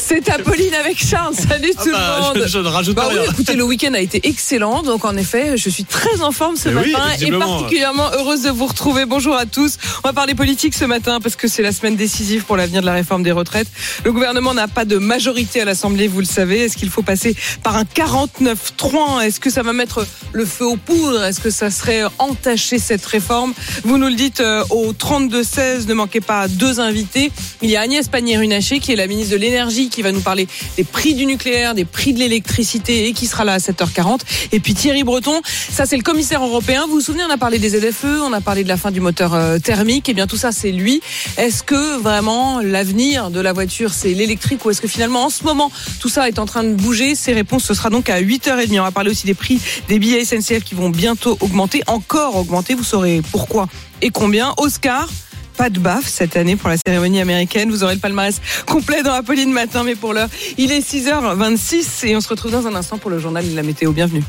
C'est Apolline avec Charles. Salut Ah tout bah, le monde. je- je ne rajoute Bah rien. oui, écoutez, le week-end a été excellent. Donc en effet, je suis très en forme ce Mais oui, matin et visiblement. Particulièrement heureuse de vous retrouver. Bonjour à tous. On va parler politique ce matin parce que c'est la semaine décisive pour l'avenir de la réforme des retraites. Le gouvernement n'a pas de majorité à l'Assemblée, vous le savez. Est-ce qu'il faut passer par un 49-3 Est-ce que ça va mettre le feu aux poudres? Est-ce que ça serait entacher cette réforme? Vous nous le dites euh, au 32-16. Ne manquez pas deux invités. Il y a Agnès Pannier-Runacher qui est la ministre de l'énergie qui va nous parler des prix du nucléaire, des prix de l'électricité et qui sera là à 7h40. Et puis Thierry Breton, ça c'est le commissaire européen. Vous vous souvenez, on a parlé des ZFE, on a parlé de la fin du moteur euh, thermique. Et bien tout ça c'est lui. Est-ce que vraiment l'avenir de la voiture c'est l'électrique ou est-ce que finalement en ce moment tout ça est en train de bouger? Ces réponses ce sera donc à 8h30. On va parler aussi des prix des billets SNCF qui vont bientôt augmenter, encore augmenter. Vous saurez pourquoi et combien. Oscar. Pas de baffe cette année pour la cérémonie américaine. Vous aurez le palmarès complet dans Apolline Matin, mais pour l'heure, il est 6h26 et on se retrouve dans un instant pour le journal de la météo. Bienvenue.